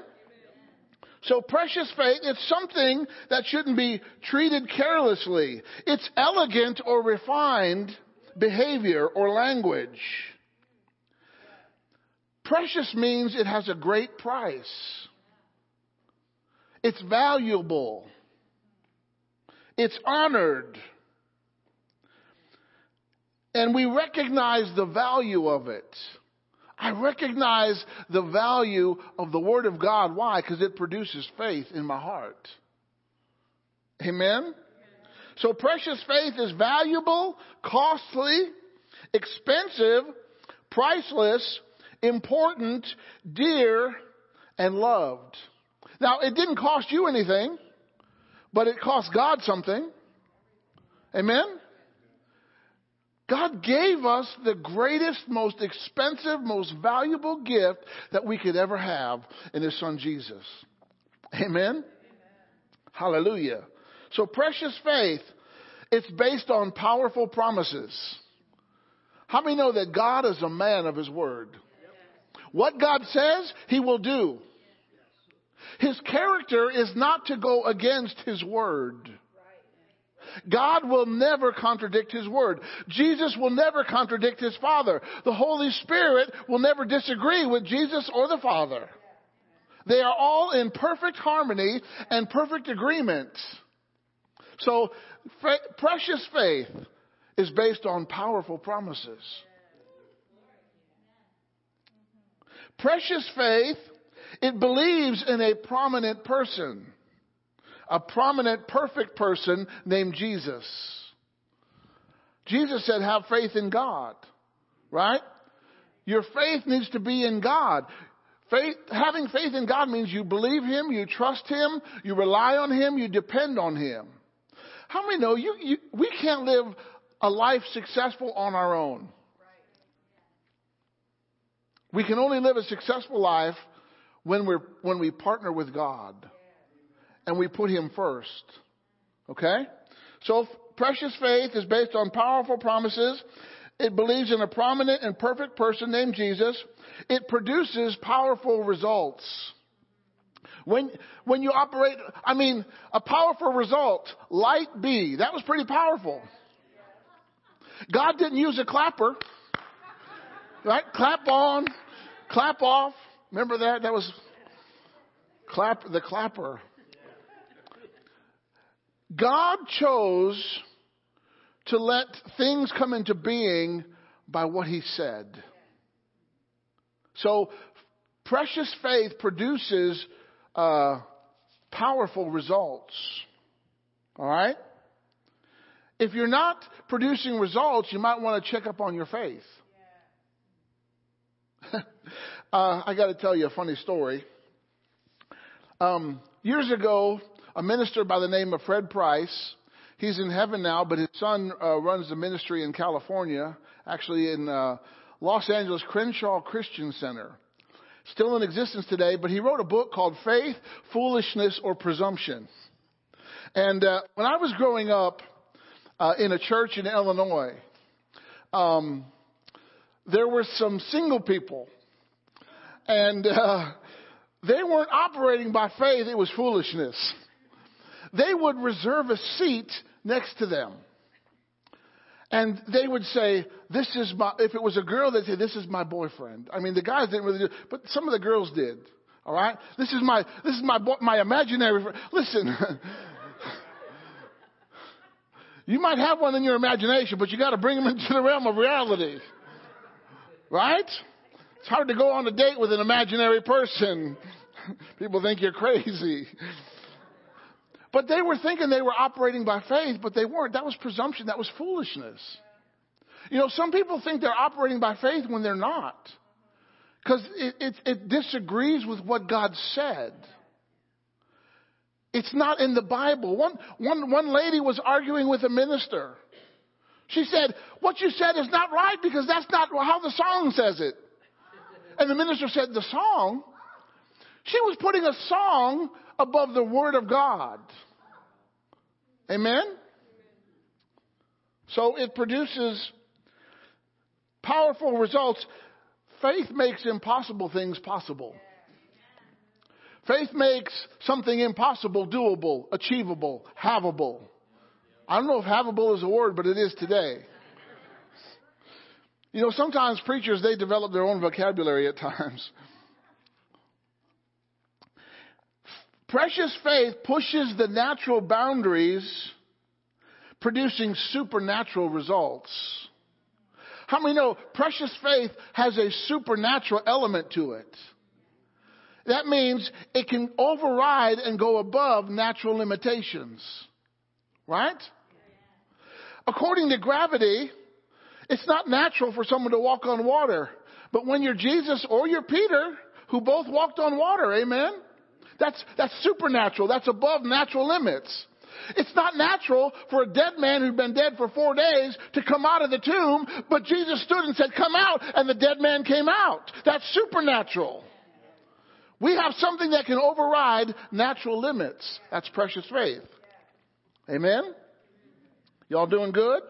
Speaker 5: So precious faith, it's something that shouldn't be treated carelessly. It's elegant or refined behavior or language. Precious means it has a great price. It's valuable. It's honored. And we recognize the value of it. I recognize the value of the Word of God. Why? Because it produces faith in my heart. Amen? So precious faith is valuable, costly, expensive, priceless, important, dear, and loved. Now, it didn't cost you anything, but it cost God something. Amen? God gave us the greatest, most expensive, most valuable gift that we could ever have in His Son Jesus. Amen? Amen? Hallelujah. So precious faith, it's based on powerful promises. How many know that God is a man of His word? What God says, He will do. His character is not to go against His word. God will never contradict His Word. Jesus will never contradict His Father. The Holy Spirit will never disagree with Jesus or the Father. They are all in perfect harmony and perfect agreement. So, precious faith is based on powerful promises. Precious faith, it believes in a prominent person a prominent, perfect person named Jesus. Jesus said, have faith in God, right? Your faith needs to be in God. Faith, having faith in God means you believe Him, you trust Him, you rely on Him, you depend on Him. How many know you, you we can't live a life successful on our own. We can only live a successful life when, we're, when we partner with God and we put Him first. Okay? So, precious faith is based on powerful promises. It believes in a prominent and perfect person named Jesus. It produces powerful results. When, when you operate, I mean, a powerful result, light be, that was pretty powerful. God didn't use a clapper, right? Clap on, clap off. Remember that? That was clap, the clapper. God chose to let things come into being by what He said. So, precious faith produces uh, powerful results. All right? If you're not producing results, you might want to check up on your faith. uh, I got to tell you a funny story. Um, years ago, a minister by the name of Fred Price, he's in heaven now, but his son uh, runs the ministry in California, actually in uh, Los Angeles Crenshaw Christian Center still in existence today, but he wrote a book called Faith, Foolishness, or Presumption. And uh, when I was growing up uh, in a church in Illinois, um, there were some single people, and uh, they weren't operating by faith, it was foolishness. They would reserve a seat next to them. And they would say, this is my, if it was a girl, they'd say, this is my boyfriend. I mean, the guys didn't really do, but some of the girls did. All right? This is my, this is my, my imaginary, friend. listen. you might have one in your imagination, but you got to bring them into the realm of reality. Right? It's hard to go on a date with an imaginary person. People think you're crazy. But they were thinking they were operating by faith, but they weren't. That was presumption. That was foolishness. You know, some people think they're operating by faith when they're not. Because it, it, it disagrees with what God said. It's not in the Bible. One, one, one lady was arguing with a minister. She said, What you said is not right because that's not how the song says it. And the minister said, The song? She was putting a song above the Word of God. Amen? So it produces powerful results. Faith makes impossible things possible. Faith makes something impossible doable, achievable, havable. I don't know if havable is a word, but it is today. You know, sometimes preachers, they develop their own vocabulary at times. Precious faith pushes the natural boundaries, producing supernatural results. How many know precious faith has a supernatural element to it? That means it can override and go above natural limitations. Right? According to gravity, it's not natural for someone to walk on water. But when you're Jesus or you're Peter, who both walked on water, amen? That's, that's supernatural. That's above natural limits. It's not natural for a dead man who'd been dead for four days to come out of the tomb, but Jesus stood and said, come out, and the dead man came out. That's supernatural. We have something that can override natural limits. That's precious faith. Amen? Y'all doing good?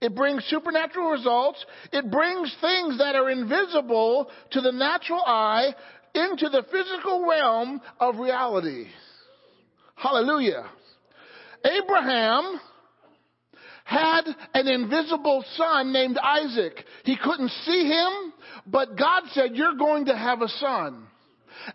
Speaker 5: It brings supernatural results. It brings things that are invisible to the natural eye into the physical realm of reality. Hallelujah. Abraham had an invisible son named Isaac. He couldn't see him, but God said, You're going to have a son.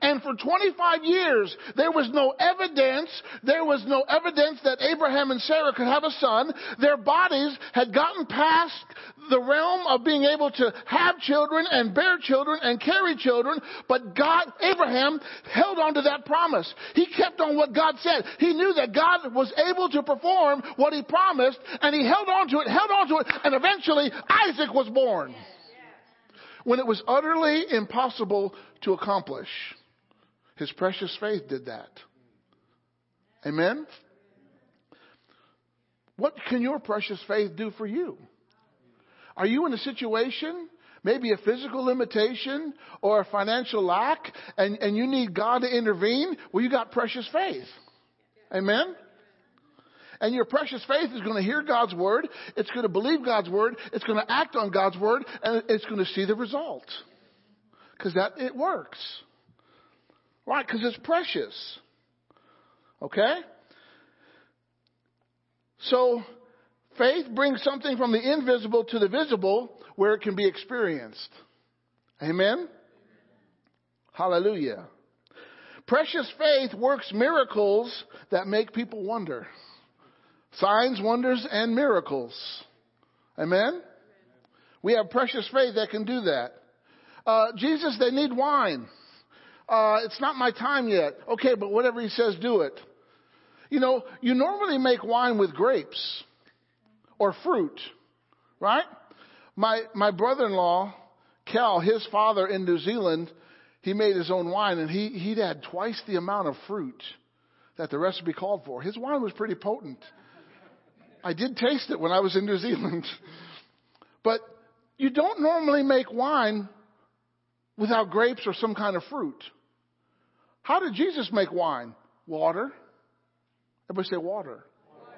Speaker 5: And for 25 years, there was no evidence, there was no evidence that Abraham and Sarah could have a son. Their bodies had gotten past the realm of being able to have children and bear children and carry children, but God, Abraham held on to that promise. He kept on what God said. He knew that God was able to perform what he promised, and he held on to it, held on to it, and eventually Isaac was born. When it was utterly impossible to accomplish. His precious faith did that. Amen? What can your precious faith do for you? Are you in a situation, maybe a physical limitation or a financial lack, and, and you need God to intervene? Well, you got precious faith. Amen? And your precious faith is going to hear God's word, it's going to believe God's word, it's going to act on God's word, and it's going to see the result. Because that, it works. Right? Because it's precious. Okay? So, faith brings something from the invisible to the visible where it can be experienced. Amen? Hallelujah. Precious faith works miracles that make people wonder. Signs, wonders, and miracles. Amen? We have precious faith that can do that. Uh, Jesus, they need wine. Uh, it's not my time yet. Okay, but whatever he says, do it. You know, you normally make wine with grapes or fruit, right? My, my brother-in-law, Cal, his father in New Zealand, he made his own wine and he, he'd add twice the amount of fruit that the recipe called for. His wine was pretty potent. I did taste it when I was in New Zealand. but you don't normally make wine without grapes or some kind of fruit. How did Jesus make wine? Water. Everybody say water. water.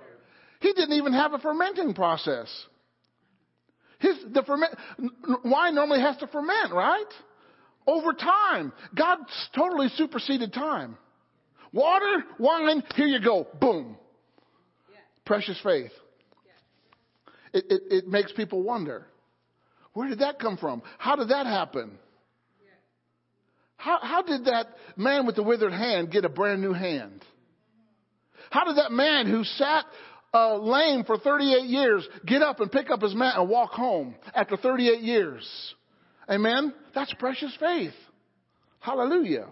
Speaker 5: He didn't even have a fermenting process. His, the ferment, wine normally has to ferment, right? Over time. God totally superseded time. Water, wine, here you go. Boom. Yeah. Precious faith. Yeah. It, it, it makes people wonder. Where did that come from? How did that happen? How, how did that man with the withered hand get a brand new hand? How did that man who sat uh, lame for 38 years get up and pick up his mat and walk home after 38 years? Amen? That's precious faith. Hallelujah.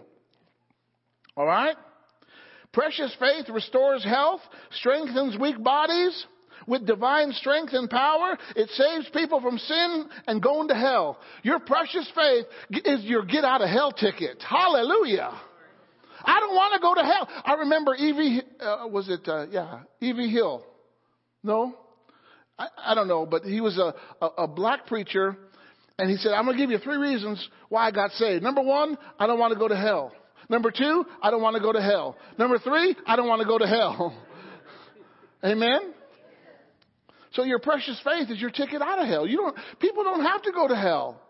Speaker 5: All right? Precious faith restores health, strengthens weak bodies, with divine strength and power. It saves people from sin and going to hell. Your precious faith is your get out of hell ticket. Hallelujah. I don't want to go to hell. I remember Evie, uh, was it, uh, yeah, E.V. Hill. No? I, I, don't know, but he was a, a, a black preacher and he said, I'm going to give you three reasons why I got saved. Number one, I don't want to go to hell. Number two, I don't want to go to hell. Number three, I don't want to go to hell. Amen? So your precious faith is your ticket out of hell. You don't, people don't have to go to hell.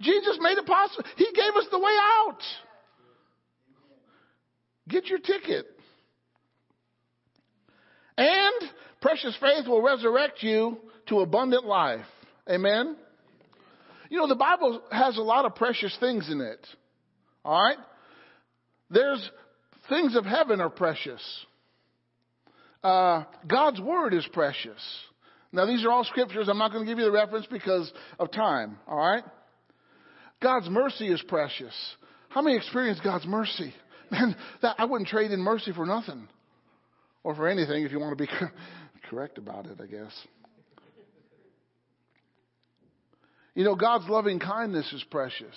Speaker 5: Jesus made it possible. He gave us the way out. Get your ticket. And precious faith will resurrect you to abundant life. Amen. You know, the Bible has a lot of precious things in it. All right? There's things of heaven are precious. Uh, God's word is precious. Now, these are all scriptures. I'm not going to give you the reference because of time. All right? God's mercy is precious. How many experience God's mercy? Man, that, I wouldn't trade in mercy for nothing or for anything if you want to be correct about it, I guess. You know, God's loving kindness is precious.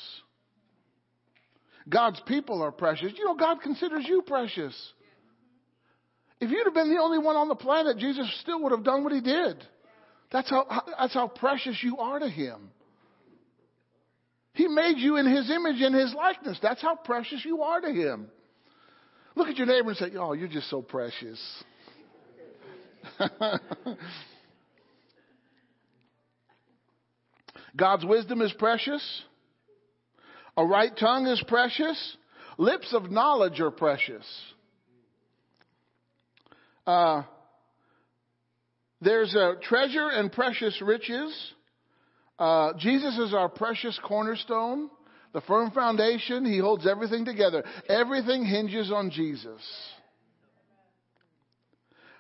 Speaker 5: God's people are precious. You know, God considers you precious. If you'd have been the only one on the planet, Jesus still would have done what he did. That's how, that's how precious you are to him. He made you in his image and his likeness. That's how precious you are to him. Look at your neighbor and say, Oh, you're just so precious. God's wisdom is precious. A right tongue is precious. Lips of knowledge are precious. Uh, there's a treasure and precious riches. Uh, Jesus is our precious cornerstone, the firm foundation. He holds everything together. Everything hinges on Jesus.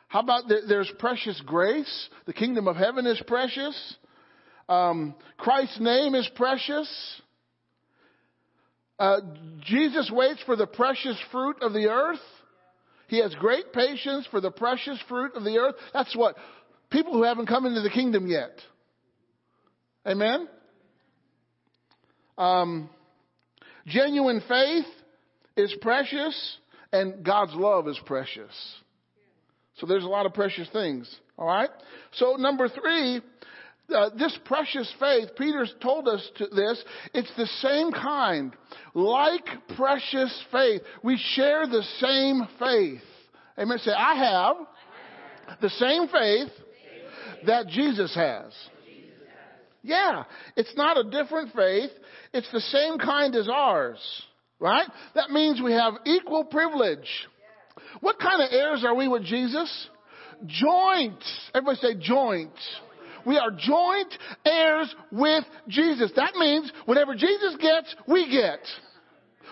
Speaker 5: How about the, there's precious grace? The kingdom of heaven is precious. Um, Christ's name is precious. Uh, Jesus waits for the precious fruit of the earth. He has great patience for the precious fruit of the earth. That's what people who haven't come into the kingdom yet. Amen? Um, genuine faith is precious, and God's love is precious. So there's a lot of precious things. All right? So, number three, uh, this precious faith, Peter's told us to this, it's the same kind. Like precious faith. We share the same faith. Amen. Say, I have the same faith that Jesus has. Yeah, it's not a different faith. It's the same kind as ours. Right? That means we have equal privilege. What kind of heirs are we with Jesus? Joint. Everybody say joint. We are joint heirs with Jesus. That means whatever Jesus gets, we get.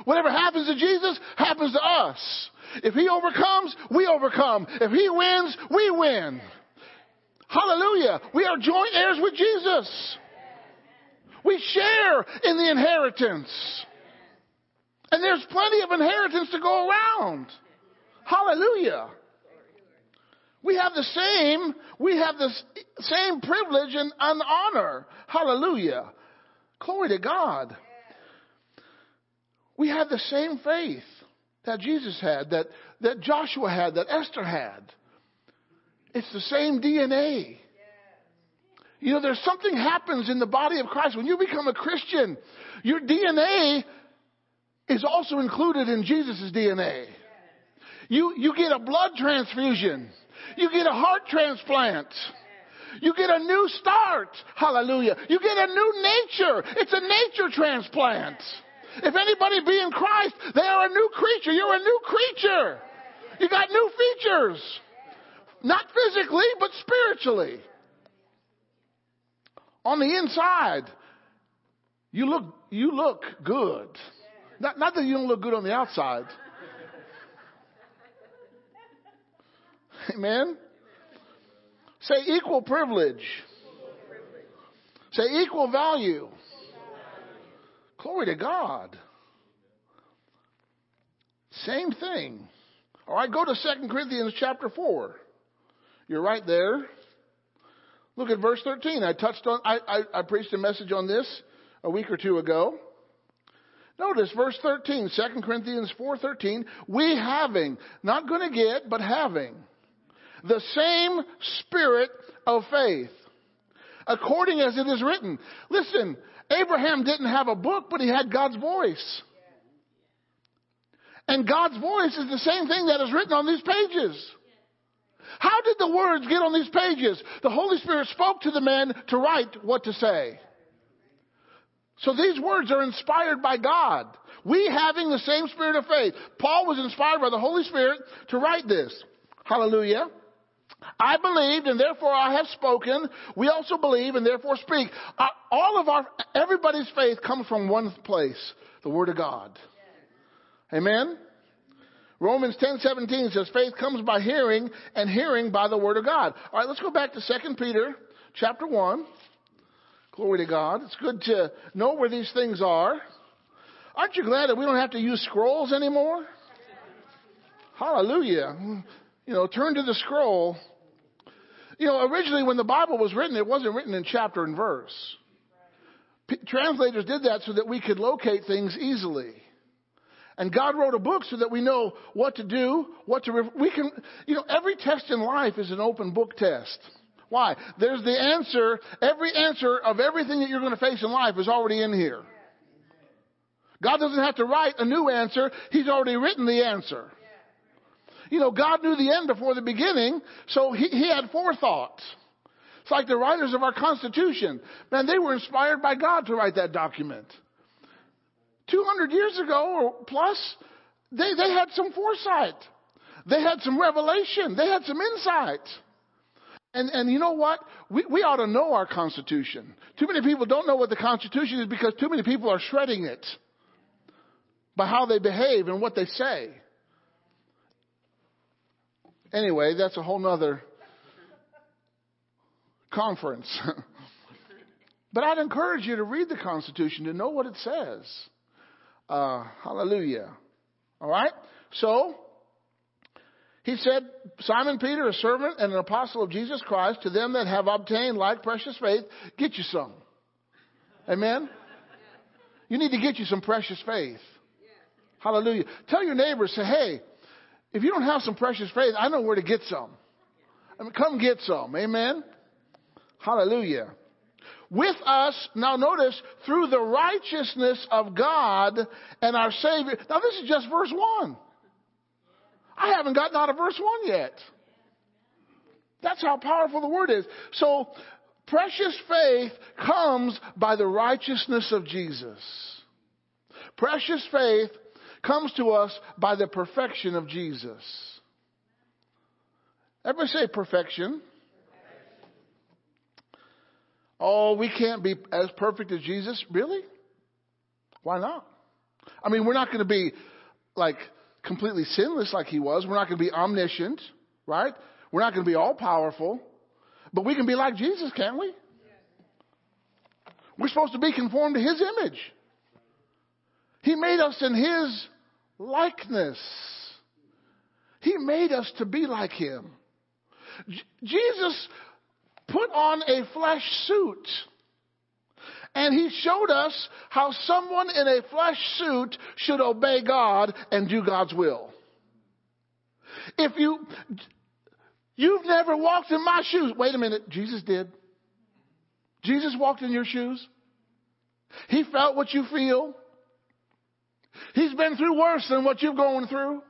Speaker 5: Whatever happens to Jesus happens to us. If he overcomes, we overcome. If he wins, we win. Hallelujah. We are joint heirs with Jesus. We share in the inheritance. And there's plenty of inheritance to go around. Hallelujah. We have the same, we have the same privilege and, and honor. Hallelujah. Glory to God. We have the same faith that Jesus had, that, that Joshua had, that Esther had. It's the same DNA. You know, there's something happens in the body of Christ. When you become a Christian, your DNA is also included in Jesus' DNA. You, you get a blood transfusion. You get a heart transplant. You get a new start. Hallelujah. You get a new nature. It's a nature transplant. If anybody be in Christ, they are a new creature. You're a new creature. You got new features. Not physically, but spiritually. On the inside, you look, you look good. Not, not that you don't look good on the outside. Amen. Say equal privilege. Say equal value. Glory to God. Same thing. All right, go to 2 Corinthians chapter 4. You're right there. Look at verse 13. I touched on, I, I, I preached a message on this a week or two ago. Notice verse 13, 2 Corinthians 4:13, we having, not going to get, but having the same spirit of faith, according as it is written. Listen, Abraham didn't have a book, but he had God's voice. And God's voice is the same thing that is written on these pages. How did the words get on these pages? The Holy Spirit spoke to the man to write what to say. So these words are inspired by God. We having the same spirit of faith. Paul was inspired by the Holy Spirit to write this. Hallelujah. I believed and therefore I have spoken. We also believe and therefore speak. Uh, all of our, everybody's faith comes from one place, the Word of God. Amen? Romans 10:17 says faith comes by hearing and hearing by the word of God. All right, let's go back to 2 Peter chapter 1. Glory to God. It's good to know where these things are. Aren't you glad that we don't have to use scrolls anymore? Hallelujah. You know, turn to the scroll. You know, originally when the Bible was written, it wasn't written in chapter and verse. P- translators did that so that we could locate things easily. And God wrote a book so that we know what to do, what to, re- we can, you know, every test in life is an open book test. Why? There's the answer, every answer of everything that you're going to face in life is already in here. God doesn't have to write a new answer, He's already written the answer. You know, God knew the end before the beginning, so He, he had forethought. It's like the writers of our Constitution. Man, they were inspired by God to write that document. 200 years ago or plus, they, they had some foresight. They had some revelation. They had some insight. And, and you know what? We, we ought to know our Constitution. Too many people don't know what the Constitution is because too many people are shredding it by how they behave and what they say. Anyway, that's a whole nother conference. but I'd encourage you to read the Constitution to know what it says. Uh, hallelujah. All right? So, he said, Simon Peter, a servant and an apostle of Jesus Christ, to them that have obtained like precious faith, get you some. Amen? You need to get you some precious faith. Hallelujah. Tell your neighbors, say, hey, if you don't have some precious faith, I know where to get some. I mean, come get some. Amen. Hallelujah. With us, now notice, through the righteousness of God and our Savior. Now this is just verse 1. I haven't gotten out of verse 1 yet. That's how powerful the word is. So, precious faith comes by the righteousness of Jesus. Precious faith comes to us by the perfection of Jesus. Everybody say perfection. Oh, we can't be as perfect as Jesus? Really? Why not? I mean, we're not going to be like completely sinless like he was. We're not going to be omniscient, right? We're not going to be all powerful. But we can be like Jesus, can't we? We're supposed to be conformed to his image. He made us in his likeness. He made us to be like him. J- Jesus put on a flesh suit. And he showed us how someone in a flesh suit should obey God and do God's will. If you, you've never walked in my shoes. Wait a minute. Jesus did. Jesus walked in your shoes. He felt what you feel. He's been through worse than what you're going through.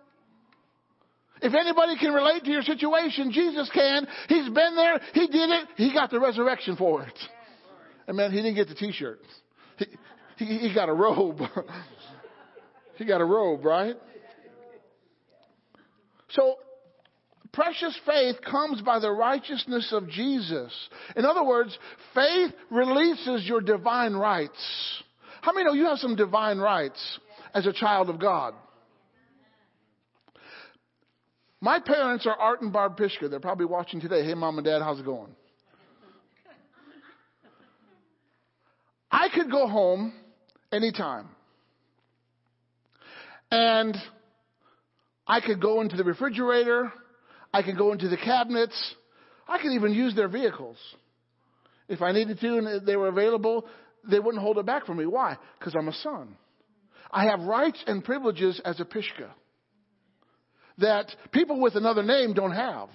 Speaker 5: If anybody can relate to your situation, Jesus can. He's been there. He did it. He got the resurrection for it. And man, he didn't get the t-shirt. He, he, he got a robe. he got a robe, right? So, precious faith comes by the righteousness of Jesus. In other words, faith releases your divine rights. How many know you have some divine rights as a child of God? My parents are Art and Barb Pishka. They're probably watching today. Hey, mom and dad, how's it going? I could go home anytime. And I could go into the refrigerator. I could go into the cabinets. I could even use their vehicles. If I needed to and they were available, they wouldn't hold it back from me. Why? Because I'm a son. I have rights and privileges as a Pishka that people with another name don't have.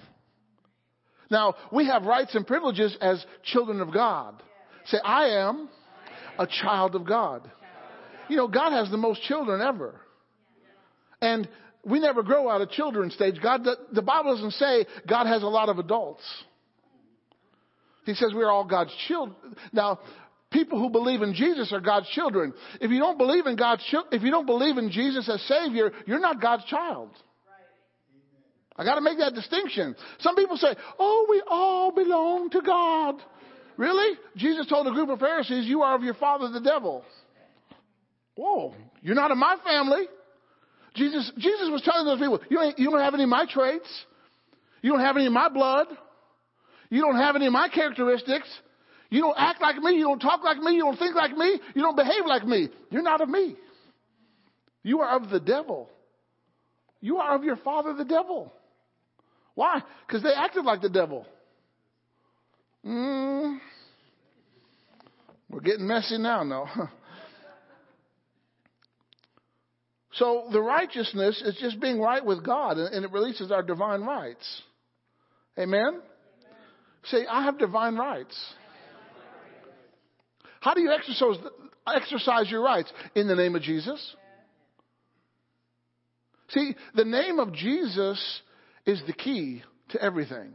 Speaker 5: Now, we have rights and privileges as children of God. Say, I am a child of God. You know, God has the most children ever. And we never grow out of children stage. God, the Bible doesn't say God has a lot of adults. He says we're all God's children. Now, people who believe in Jesus are God's children. If you don't believe in God's, if you don't believe in Jesus as Savior, you're not God's child. I got to make that distinction. Some people say, "Oh, we all belong to God." Really? Jesus told a group of Pharisees, "You are of your father, the devil." Whoa, you're not of my family. Jesus, Jesus was telling those people, you, ain't, you don't have any of my traits. You don't have any of my blood. You don't have any of my characteristics. You don't act like me. You don't talk like me. You don't think like me. You don't behave like me. You're not of me. You are of the devil. You are of your father, the devil. Why? Because they acted like the devil. Mm, we're getting messy now, no. so the righteousness is just being right with God, and it releases our divine rights. Amen? Amen. Say, I have divine rights. How do you exercise, exercise your rights? In the name of Jesus. See, the name of Jesus is the key to everything.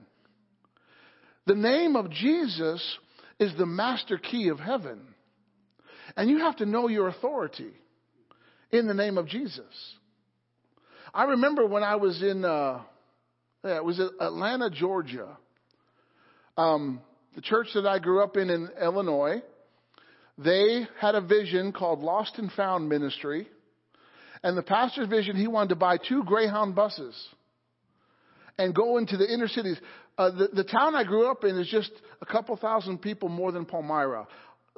Speaker 5: The name of Jesus is the master key of heaven. And you have to know your authority in the name of Jesus. I remember when I was in, uh, yeah, it was Atlanta, Georgia. Um, the church that I grew up in in Illinois, they had a vision called Lost and Found Ministry. And the pastor's vision, he wanted to buy two Greyhound buses and go into the inner cities. Uh, the, the town I grew up in is just a couple thousand people more than Palmyra.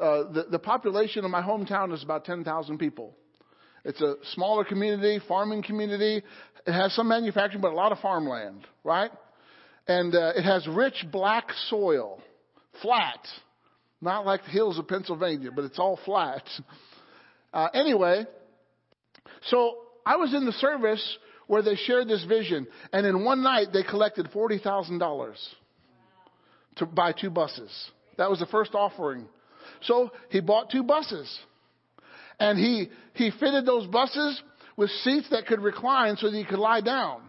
Speaker 5: Uh, the, the population of my hometown is about 10,000 people. It's a smaller community, farming community. It has some manufacturing, but a lot of farmland, right? And uh, it has rich black soil, flat, not like the hills of Pennsylvania, but it's all flat. Uh, anyway, so I was in the service where they shared this vision, and in one night they collected $40,000 to buy two buses. That was the first offering. So he bought two buses. And he, he fitted those buses with seats that could recline so that you could lie down.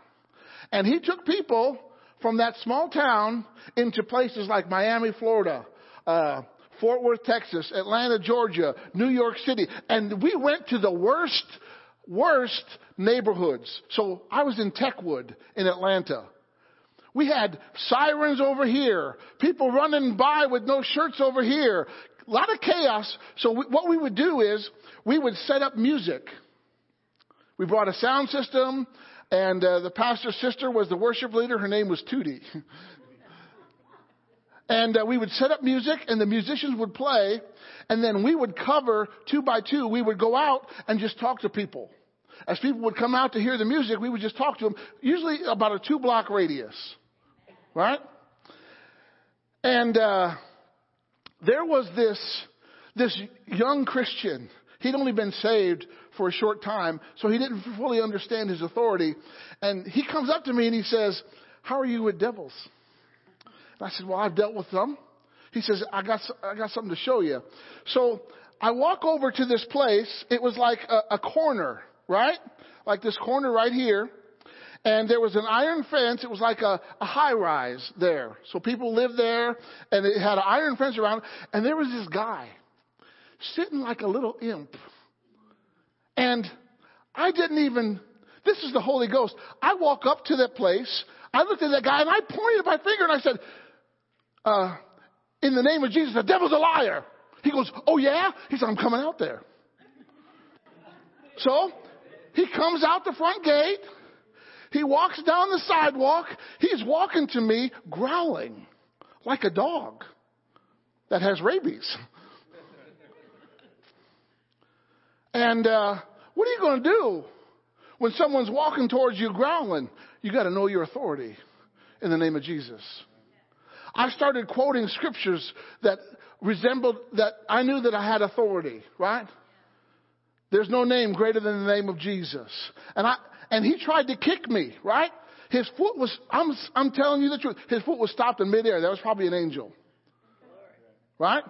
Speaker 5: And he took people from that small town into places like Miami, Florida, uh, Fort Worth, Texas, Atlanta, Georgia, New York City. And we went to the worst, worst neighborhoods. So I was in Techwood in Atlanta. We had sirens over here, people running by with no shirts over here, a lot of chaos. So we, what we would do is we would set up music. We brought a sound system, and uh, the pastor's sister was the worship leader. Her name was Tootie. and uh, we would set up music, and the musicians would play, and then we would cover two by two. We would go out and just talk to people. As people would come out to hear the music, we would just talk to them, usually about a two block radius. Right? And uh, there was this, this young Christian. He'd only been saved for a short time, so he didn't fully understand his authority. And he comes up to me and he says, How are you with devils? And I said, Well, I've dealt with them. He says, I got, I got something to show you. So I walk over to this place. It was like a, a corner, right? Like this corner right here. And there was an iron fence. It was like a, a high rise there. So people lived there and it had an iron fence around. And there was this guy sitting like a little imp. And I didn't even, this is the Holy Ghost. I walk up to that place. I looked at that guy and I pointed my finger and I said, uh, in the name of Jesus, the devil's a liar. He goes, oh yeah? He said, I'm coming out there. So he comes out the front gate. He walks down the sidewalk. He's walking to me growling like a dog that has rabies. And uh, what are you going to do when someone's walking towards you growling? You got to know your authority in the name of Jesus. I started quoting scriptures that resembled that I knew that I had authority, right? There's no name greater than the name of Jesus. And I and he tried to kick me, right? His foot was I'm I'm telling you the truth. His foot was stopped in midair. That was probably an angel. Right?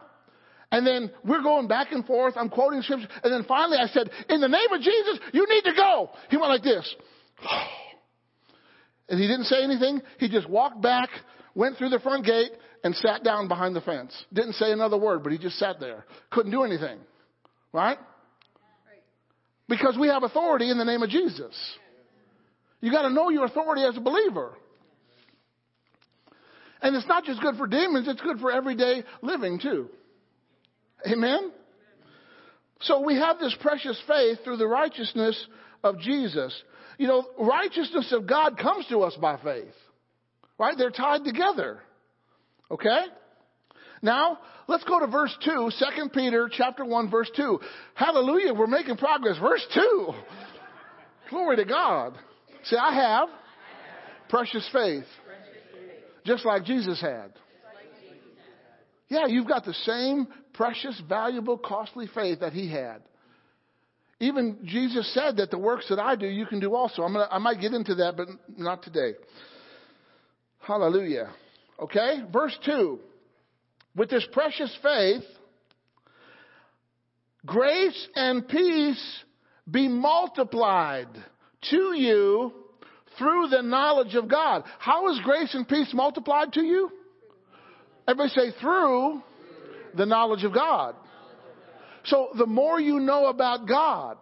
Speaker 5: And then we're going back and forth. I'm quoting scripture. And then finally I said, in the name of Jesus, you need to go. He went like this. And he didn't say anything. He just walked back, went through the front gate, and sat down behind the fence. Didn't say another word, but he just sat there. Couldn't do anything. Right? Because we have authority in the name of Jesus. You got to know your authority as a believer. And it's not just good for demons, it's good for everyday living too. Amen? So we have this precious faith through the righteousness of Jesus. You know, righteousness of God comes to us by faith. Right? They're tied together. Okay? Now, let's go to verse 2, 2 Peter chapter 1 verse 2. Hallelujah, we're making progress. Verse 2. Glory to God. See, I have precious faith. Just like Jesus had. Yeah, you've got the same precious, valuable, costly faith that he had. Even Jesus said that the works that I do, you can do also. I'm gonna, I might get into that, but not today. Hallelujah. Okay? Verse 2. With this precious faith, grace and peace be multiplied to you through the knowledge of God. How is grace and peace multiplied to you? Everybody say through the knowledge of God. So the more you know about God,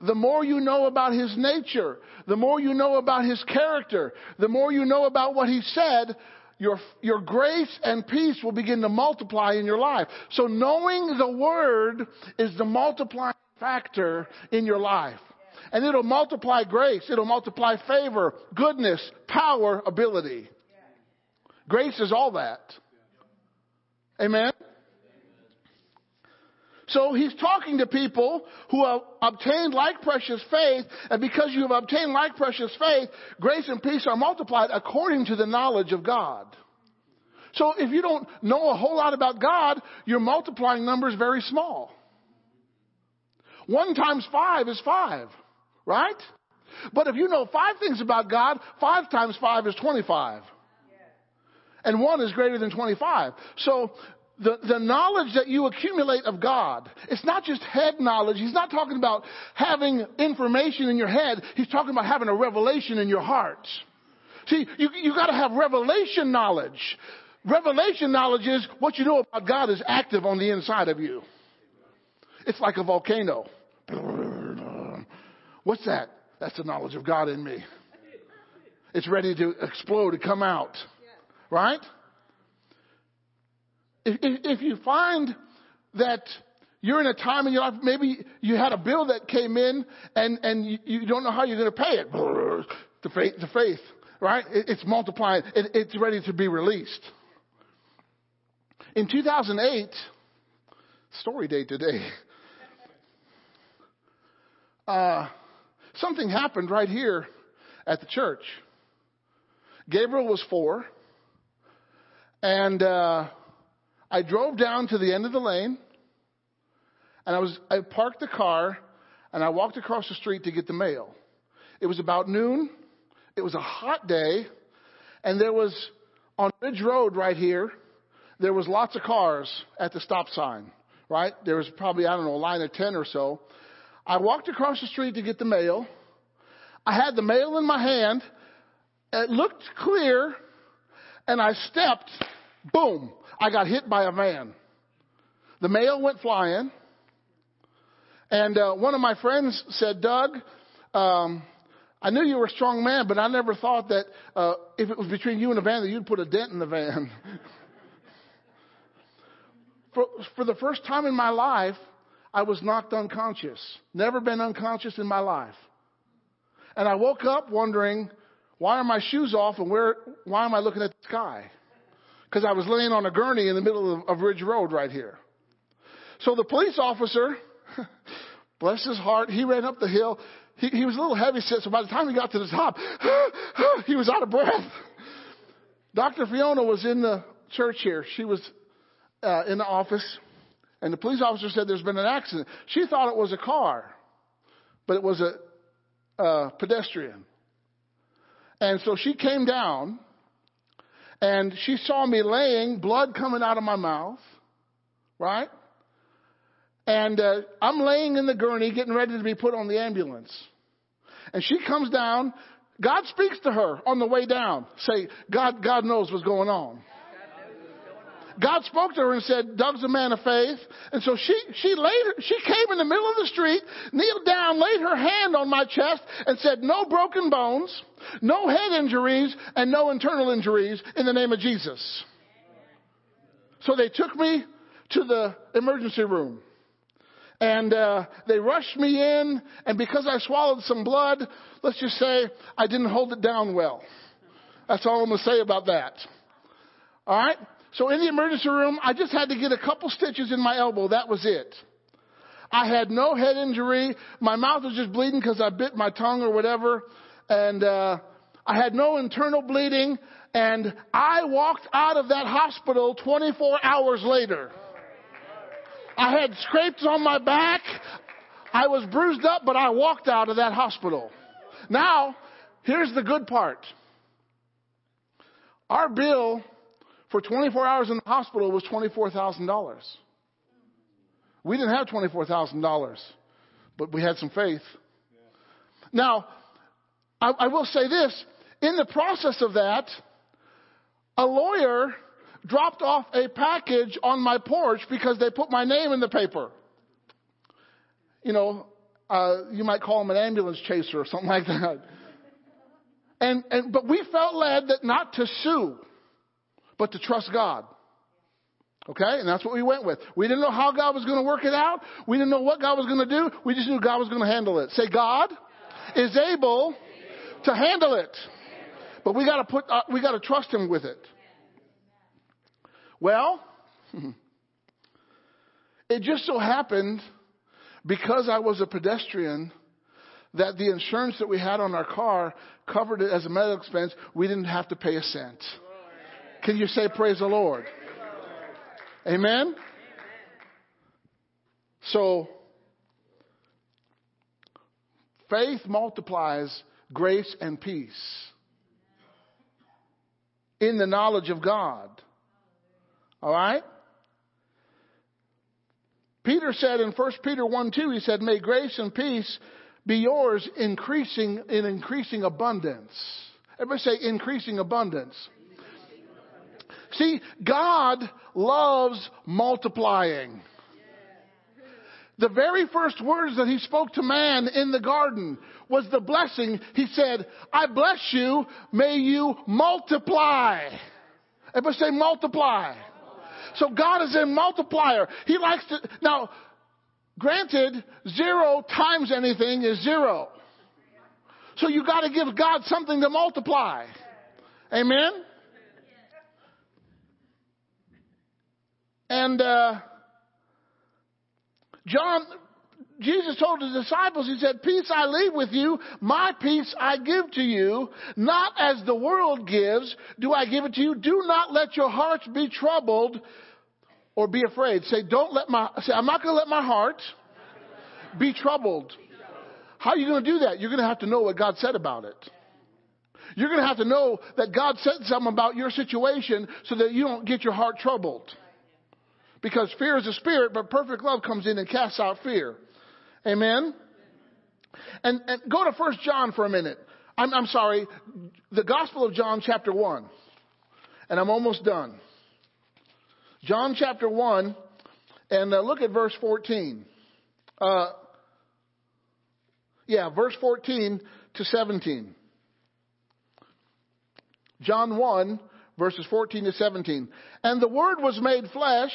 Speaker 5: the more you know about His nature, the more you know about His character, the more you know about what He said, your, your grace and peace will begin to multiply in your life. So knowing the Word is the multiplying factor in your life. And it'll multiply grace, it'll multiply favor, goodness, power, ability. Grace is all that. Amen? So he's talking to people who have obtained like precious faith, and because you have obtained like precious faith, grace and peace are multiplied according to the knowledge of God. So if you don't know a whole lot about God, your multiplying number is very small. One times five is five, right? But if you know five things about God, five times five is 25. And one is greater than 25. So the, the knowledge that you accumulate of God, it's not just head knowledge. He's not talking about having information in your head. He's talking about having a revelation in your heart. See, you, you gotta have revelation knowledge. Revelation knowledge is what you know about God is active on the inside of you. It's like a volcano. What's that? That's the knowledge of God in me. It's ready to explode, to come out. Right? If, if, if you find that you're in a time in your life, maybe you had a bill that came in and, and you, you don't know how you're going to pay it. The faith, the faith, right? It, it's multiplying. It, it's ready to be released. In 2008, story day today, uh, something happened right here at the church. Gabriel was four, and uh, I drove down to the end of the lane, and I was I parked the car, and I walked across the street to get the mail. It was about noon. It was a hot day, and there was on Ridge Road right here. There was lots of cars at the stop sign. Right there was probably I don't know a line of ten or so. I walked across the street to get the mail. I had the mail in my hand. It looked clear, and I stepped. Boom! I got hit by a van. The mail went flying. And uh, one of my friends said, Doug, um, I knew you were a strong man, but I never thought that uh, if it was between you and the van, that you'd put a dent in the van. for, for the first time in my life, I was knocked unconscious. Never been unconscious in my life. And I woke up wondering, why are my shoes off and where, why am I looking at the sky? Because I was laying on a gurney in the middle of, of Ridge Road right here. So the police officer, bless his heart, he ran up the hill. He, he was a little heavy set, so by the time he got to the top, he was out of breath. Dr. Fiona was in the church here. She was uh, in the office, and the police officer said there's been an accident. She thought it was a car, but it was a, a pedestrian. And so she came down and she saw me laying, blood coming out of my mouth, right? And uh, I'm laying in the gurney getting ready to be put on the ambulance. And she comes down. God speaks to her on the way down. Say, God, God knows what's going on. God spoke to her and said, Doug's a man of faith. And so she, she laid, she came in the middle of the street, kneeled down, laid her hand on my chest and said, no broken bones, no head injuries, and no internal injuries in the name of Jesus. So they took me to the emergency room. And uh, they rushed me in, and because I swallowed some blood, let's just say I didn't hold it down well. That's all I'm going to say about that. All right? So in the emergency room, I just had to get a couple stitches in my elbow. That was it. I had no head injury. My mouth was just bleeding because I bit my tongue or whatever. And, uh, I had no internal bleeding. And I walked out of that hospital 24 hours later. I had scrapes on my back. I was bruised up, but I walked out of that hospital. Now, here's the good part. Our bill for 24 hours in the hospital was $24,000. We didn't have $24,000, but we had some faith. Now, I, I will say this. In the process of that, a lawyer dropped off a package on my porch because they put my name in the paper. You know, uh, you might call him an ambulance chaser or something like that. And, and, but we felt led that not to sue but to trust God. Okay? And that's what we went with. We didn't know how God was going to work it out. We didn't know what God was going to do. We just knew God was going to handle it. Say, God is able to handle it. But we got to put, uh, we got to trust Him with it. Well, it just so happened because I was a pedestrian that the insurance that we had on our car covered it as a medical expense. We didn't have to pay a cent. Can you say praise the Lord? Amen? So, faith multiplies grace and peace. in the knowledge of God. All right? Peter said in 1 Peter 1 2, he said, May grace and peace be yours increasing in increasing abundance. Everybody say increasing abundance. See, God loves multiplying. The very first words that he spoke to man in the garden was the blessing. He said, I bless you, may you multiply. Everybody say multiply. So God is a multiplier. He likes to, now, granted, zero times anything is zero. So you gotta give God something to multiply. Amen? And, uh, John, Jesus told his disciples, he said, peace I leave with you, my peace I give to you, not as the world gives, do I give it to you. Do not let your hearts be troubled or be afraid. Say, don't let my, say, I'm not going to let my heart be troubled. How are you going to do that? You're going to have to know what God said about it. You're going to have to know that God said something about your situation so that you don't get your heart troubled. Because fear is a spirit, but perfect love comes in and casts out fear. Amen? And, and go to First John for a minute. I'm, I'm sorry, the Gospel of John, chapter 1. And I'm almost done. John chapter 1, and uh, look at verse 14. Uh, yeah, verse 14 to 17. John 1, verses 14 to 17. And the Word was made flesh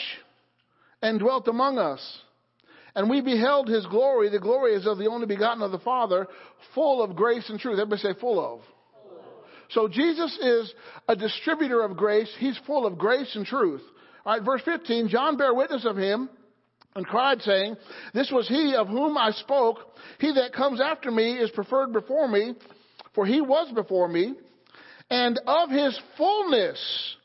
Speaker 5: and dwelt among us. And we beheld his glory. The glory is of the only begotten of the Father, full of grace and truth. Everybody say full of. So Jesus is a distributor of grace. He's full of grace and truth. All right, verse 15, John bare witness of him and cried saying, This was he of whom I spoke. He that comes after me is preferred before me, for he was before me. And of his fullness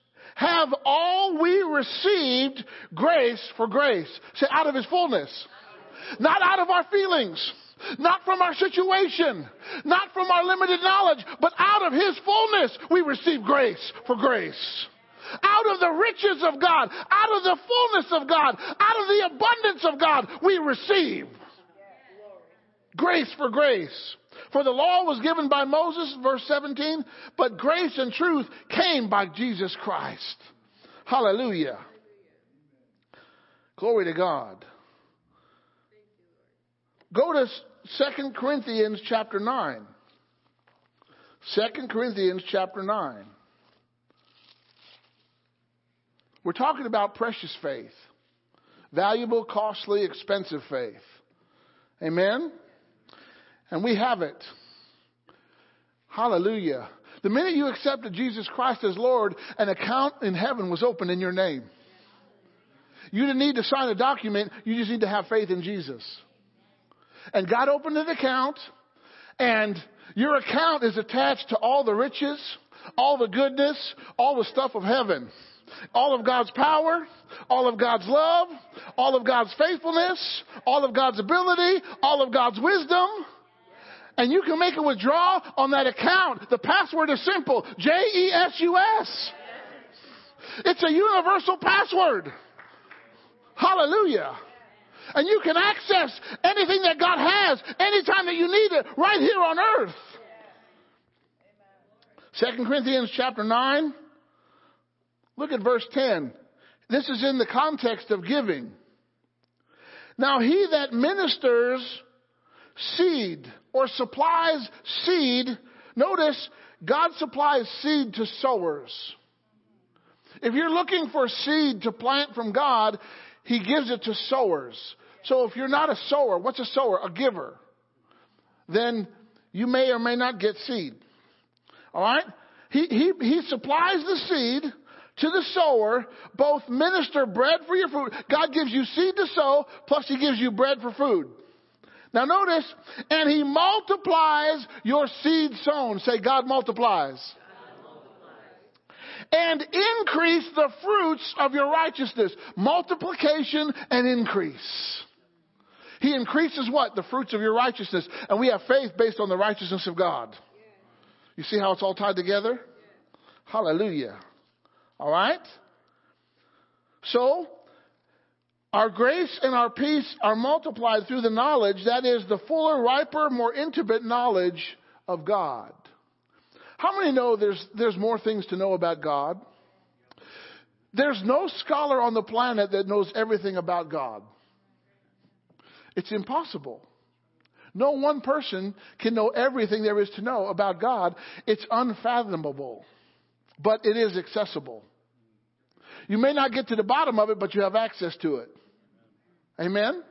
Speaker 5: have all we received grace for grace. Say, out of his fullness. Not out of our feelings. Not from our situation. Not from our limited knowledge. But out of his fullness, we receive grace for grace. Out of the riches of God, out of the fullness of God, out of the abundance of God, we receive grace for grace. For the law was given by Moses, verse 17, but grace and truth came by Jesus Christ. Hallelujah. Glory to God. Go to 2 Corinthians chapter 9. 2 Corinthians chapter 9. We're talking about precious faith. Valuable, costly, expensive faith. Amen? And we have it. Hallelujah. The minute you accepted Jesus Christ as Lord, an account in heaven was opened in your name. You didn't need to sign a document, you just need to have faith in Jesus. And God opened an account, and your account is attached to all the riches, all the goodness, all the stuff of heaven. All of God's power, all of God's love, all of God's faithfulness, all of God's ability, all of God's wisdom, and you can make a withdrawal on that account. The password is simple. J-E-S-U-S. It's a universal password. Hallelujah. And you can access anything that God has anytime that you need it right here on earth. Second Corinthians chapter 9. Look at verse 10. This is in the context of giving. Now he that ministers seed or supplies seed, notice God supplies seed to sowers. If you're looking for seed to plant from God, He gives it to sowers. So if you're not a sower, what's a sower? A giver. Then you may or may not get seed. Alright? He, he, he supplies the seed to the sower, both minister bread for your food. God gives you seed to sow, plus He gives you bread for food. Now notice, and he multiplies your seed sown. Say, God multiplies. And increase the fruits of your righteousness. Multiplication and increase. He increases what? The fruits of your righteousness. And we have faith based on the righteousness of God. You see how it's all tied together? Hallelujah. All right? So, our grace and our peace are multiplied through the knowledge, that is, the fuller, riper, more intimate knowledge of God. How many know there's, there's more things to know about God? There's no scholar on the planet that knows everything about God. It's impossible. No one person can know everything there is to know about God. It's unfathomable, but it is accessible. You may not get to the bottom of it, but you have access to it. Amen?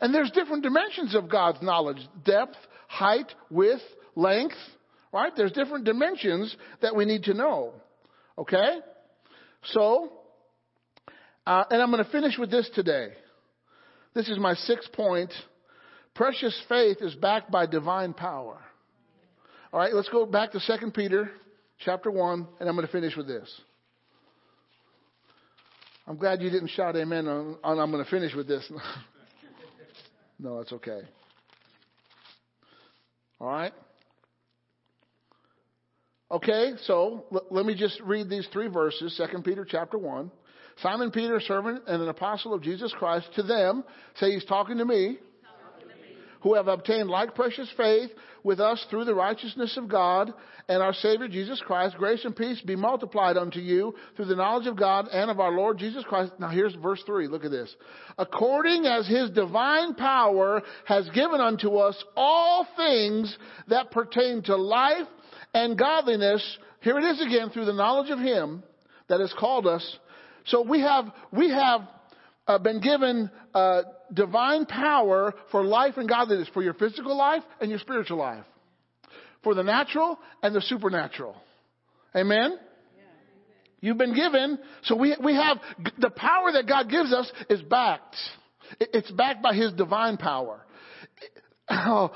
Speaker 5: And there's different dimensions of God's knowledge depth, height, width, length, right? There's different dimensions that we need to know. Okay? So, uh, and I'm going to finish with this today. This is my sixth point. Precious faith is backed by divine power. All right, let's go back to 2 Peter chapter 1, and I'm going to finish with this. I'm glad you didn't shout amen on, on I'm going to finish with this. no, it's okay. All right? Okay, so l- let me just read these three verses, 2 Peter chapter 1. Simon Peter, servant and an apostle of Jesus Christ, to them, say he's talking to me, who have obtained like precious faith with us through the righteousness of God and our Savior Jesus Christ. Grace and peace be multiplied unto you through the knowledge of God and of our Lord Jesus Christ. Now here's verse 3. Look at this. According as his divine power has given unto us all things that pertain to life and godliness. Here it is again through the knowledge of him that has called us. So we have, we have uh, been given uh, divine power for life and godliness, for your physical life and your spiritual life, for the natural and the supernatural. Amen? You've been given, so we, we have the power that God gives us is backed. It's backed by His divine power. Oh,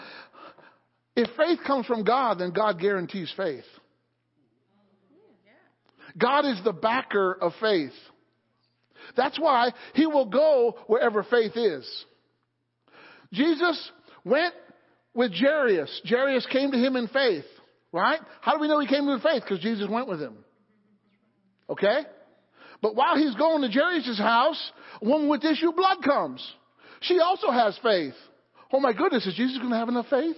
Speaker 5: if faith comes from God, then God guarantees faith. God is the backer of faith. That's why he will go wherever faith is. Jesus went with Jairus. Jairus came to him in faith, right? How do we know he came in faith? Because Jesus went with him. Okay? But while he's going to Jairus' house, a woman with issue blood comes. She also has faith. Oh my goodness, is Jesus going to have enough faith?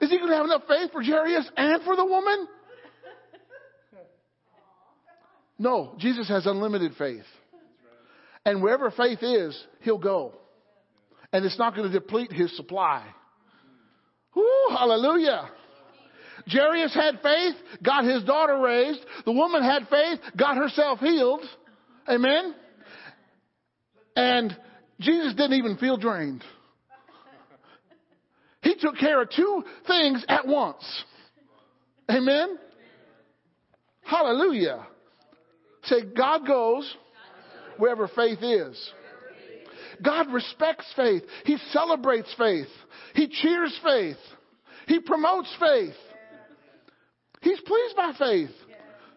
Speaker 5: Is he going to have enough faith for Jairus and for the woman? No, Jesus has unlimited faith. And wherever faith is, he'll go. And it's not going to deplete his supply. Hallelujah. Jairus had faith, got his daughter raised. The woman had faith, got herself healed. Amen. And Jesus didn't even feel drained. He took care of two things at once. Amen. Hallelujah. Say, God goes wherever faith is. God respects faith. He celebrates faith. He cheers faith. He promotes faith. He's pleased by faith.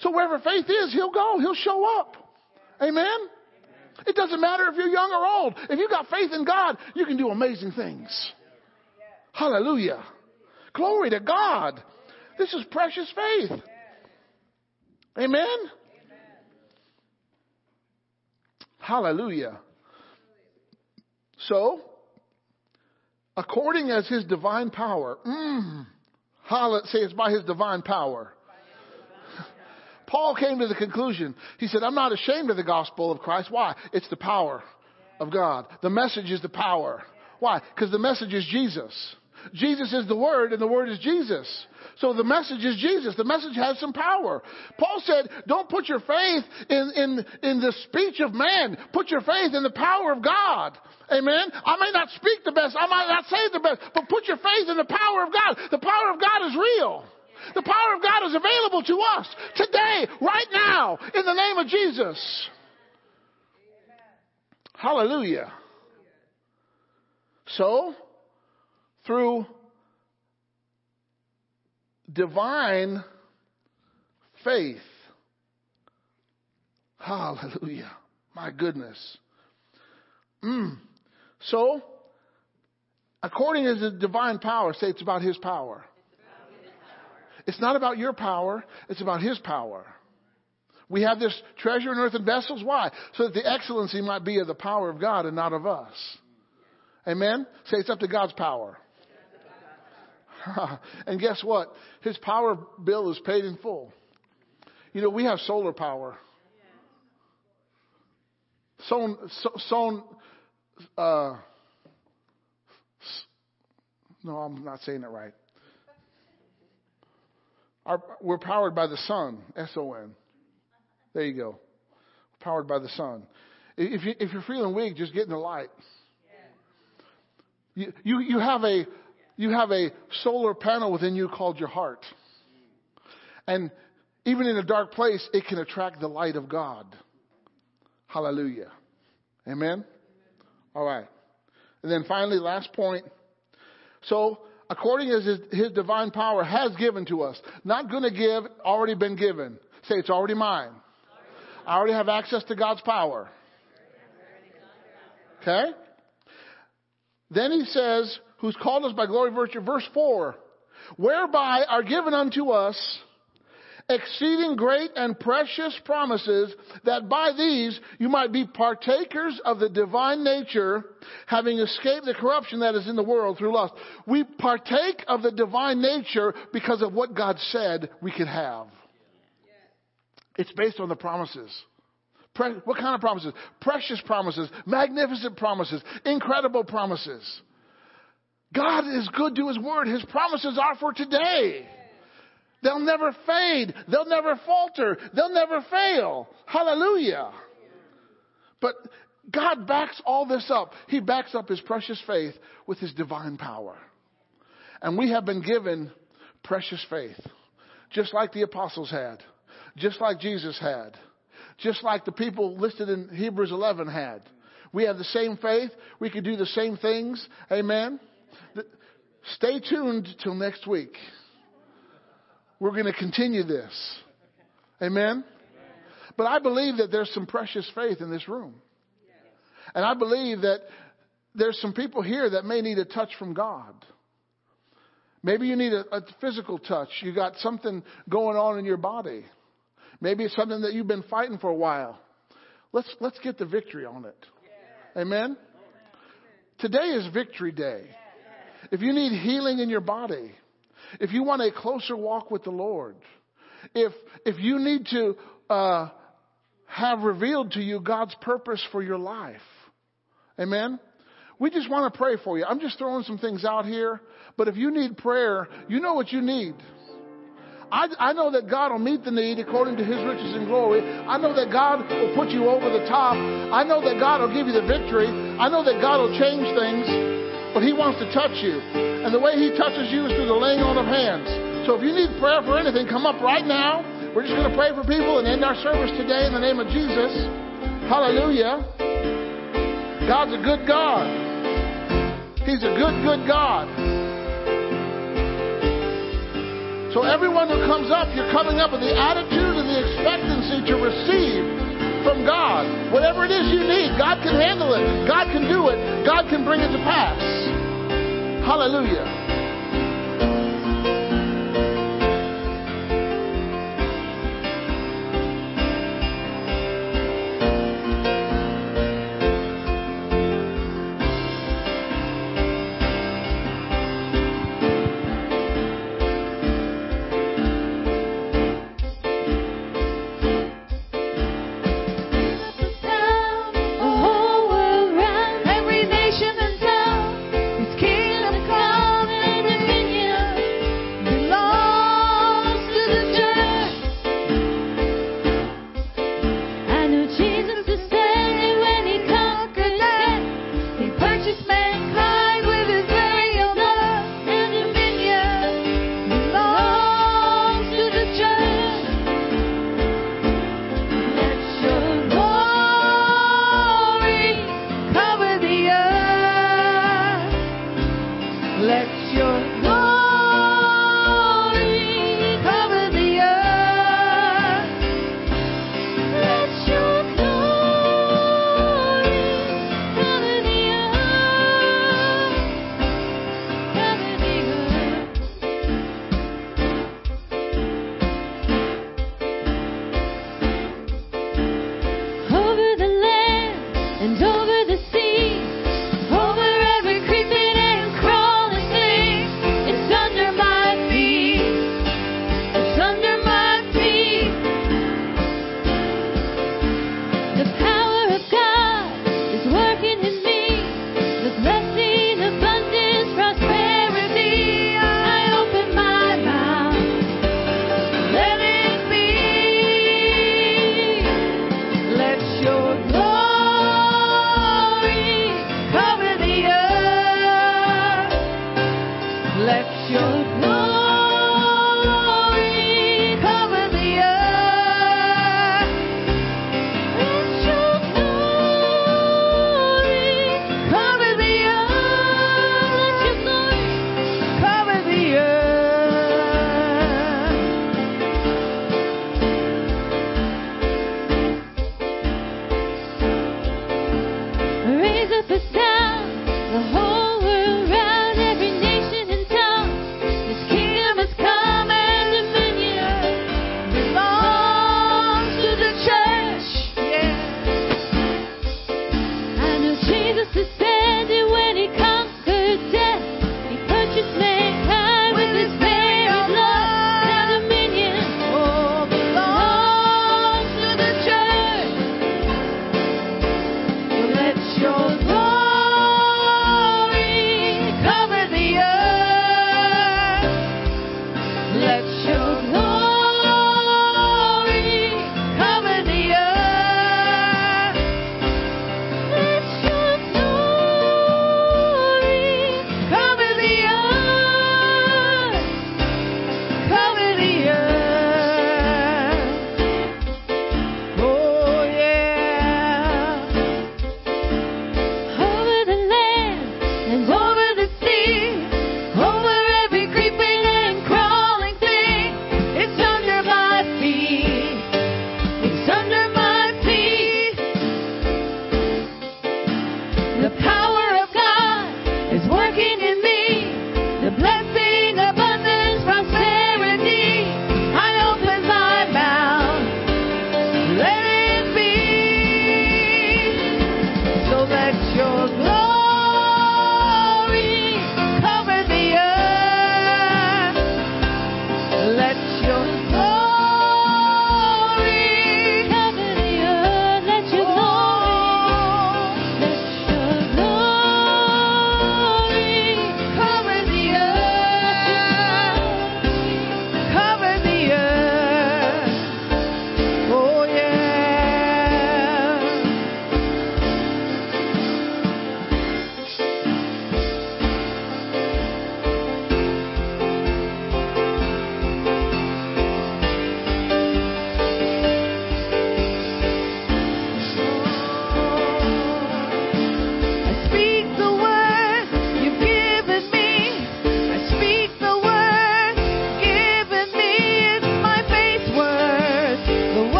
Speaker 5: So wherever faith is, He'll go. He'll show up. Amen? It doesn't matter if you're young or old. If you've got faith in God, you can do amazing things. Hallelujah. Glory to God. This is precious faith. Amen? Hallelujah. So, according as his divine power, mm, say it's by his divine power. Paul came to the conclusion. He said, I'm not ashamed of the gospel of Christ. Why? It's the power of God. The message is the power. Why? Because the message is Jesus. Jesus is the Word, and the Word is Jesus. So the message is Jesus. The message has some power. Paul said, don't put your faith in, in, in the speech of man. Put your faith in the power of God. Amen. I may not speak the best. I might not say the best, but put your faith in the power of God. The power of God is real. The power of God is available to us today, right now, in the name of Jesus. Hallelujah. So, through divine faith. Hallelujah. My goodness. Mm. So, according to the divine power, say it's about His power. It's not about your power, it's about His power. We have this treasure in earthen vessels. Why? So that the excellency might be of the power of God and not of us. Amen? Say it's up to God's power. and guess what? His power bill is paid in full. You know, we have solar power. Sown, sown, uh, no, I'm not saying it right. Our, we're powered by the sun, S O N. There you go. Powered by the sun. If, you, if you're feeling weak, just get in the light. You, you, you, have a, you have a solar panel within you called your heart. And even in a dark place, it can attract the light of God. Hallelujah. Amen? All right. And then finally, last point. So, according as his, his divine power has given to us, not going to give, already been given. Say, it's already mine. I already have access to God's power. Okay? Then he says, who's called us by glory virtue, verse 4, whereby are given unto us exceeding great and precious promises, that by these you might be partakers of the divine nature, having escaped the corruption that is in the world through lust. We partake of the divine nature because of what God said we could have. It's based on the promises. What kind of promises? Precious promises, magnificent promises, incredible promises. God is good to His word. His promises are for today. They'll never fade. They'll never falter. They'll never fail. Hallelujah. But God backs all this up. He backs up His precious faith with His divine power. And we have been given precious faith, just like the apostles had, just like Jesus had, just like the people listed in Hebrews 11 had. We have the same faith. We can do the same things. Amen. Stay tuned till next week. We're going to continue this. Amen? But I believe that there's some precious faith in this room. And I believe that there's some people here that may need a touch from God. Maybe you need a, a, physical touch. You got something going on in your body. Maybe it's something that you've been fighting for a while. Let's, let's get the victory on it. Amen? Today is victory day. If you need healing in your body, if you want a closer walk with the Lord, if, if you need to uh, have revealed to you God's purpose for your life, amen? We just want to pray for you. I'm just throwing some things out here, but if you need prayer, you know what you need. I, I know that God will meet the need according to His riches and glory. I know that God will put you over the top. I know that God will give you the victory. I know that God will change things, but He wants to touch you. And the way He touches you is through the laying on of hands. So if you need prayer for anything, come up right now. We're just going to pray for people and end our service today in the name of Jesus. Hallelujah. God's a good God. He's a good, good God. So everyone who comes up, you're coming up with the attitude and the expectancy to receive from God. Whatever it is you need, God can handle it. God can do it. God can bring it to pass. Hallelujah.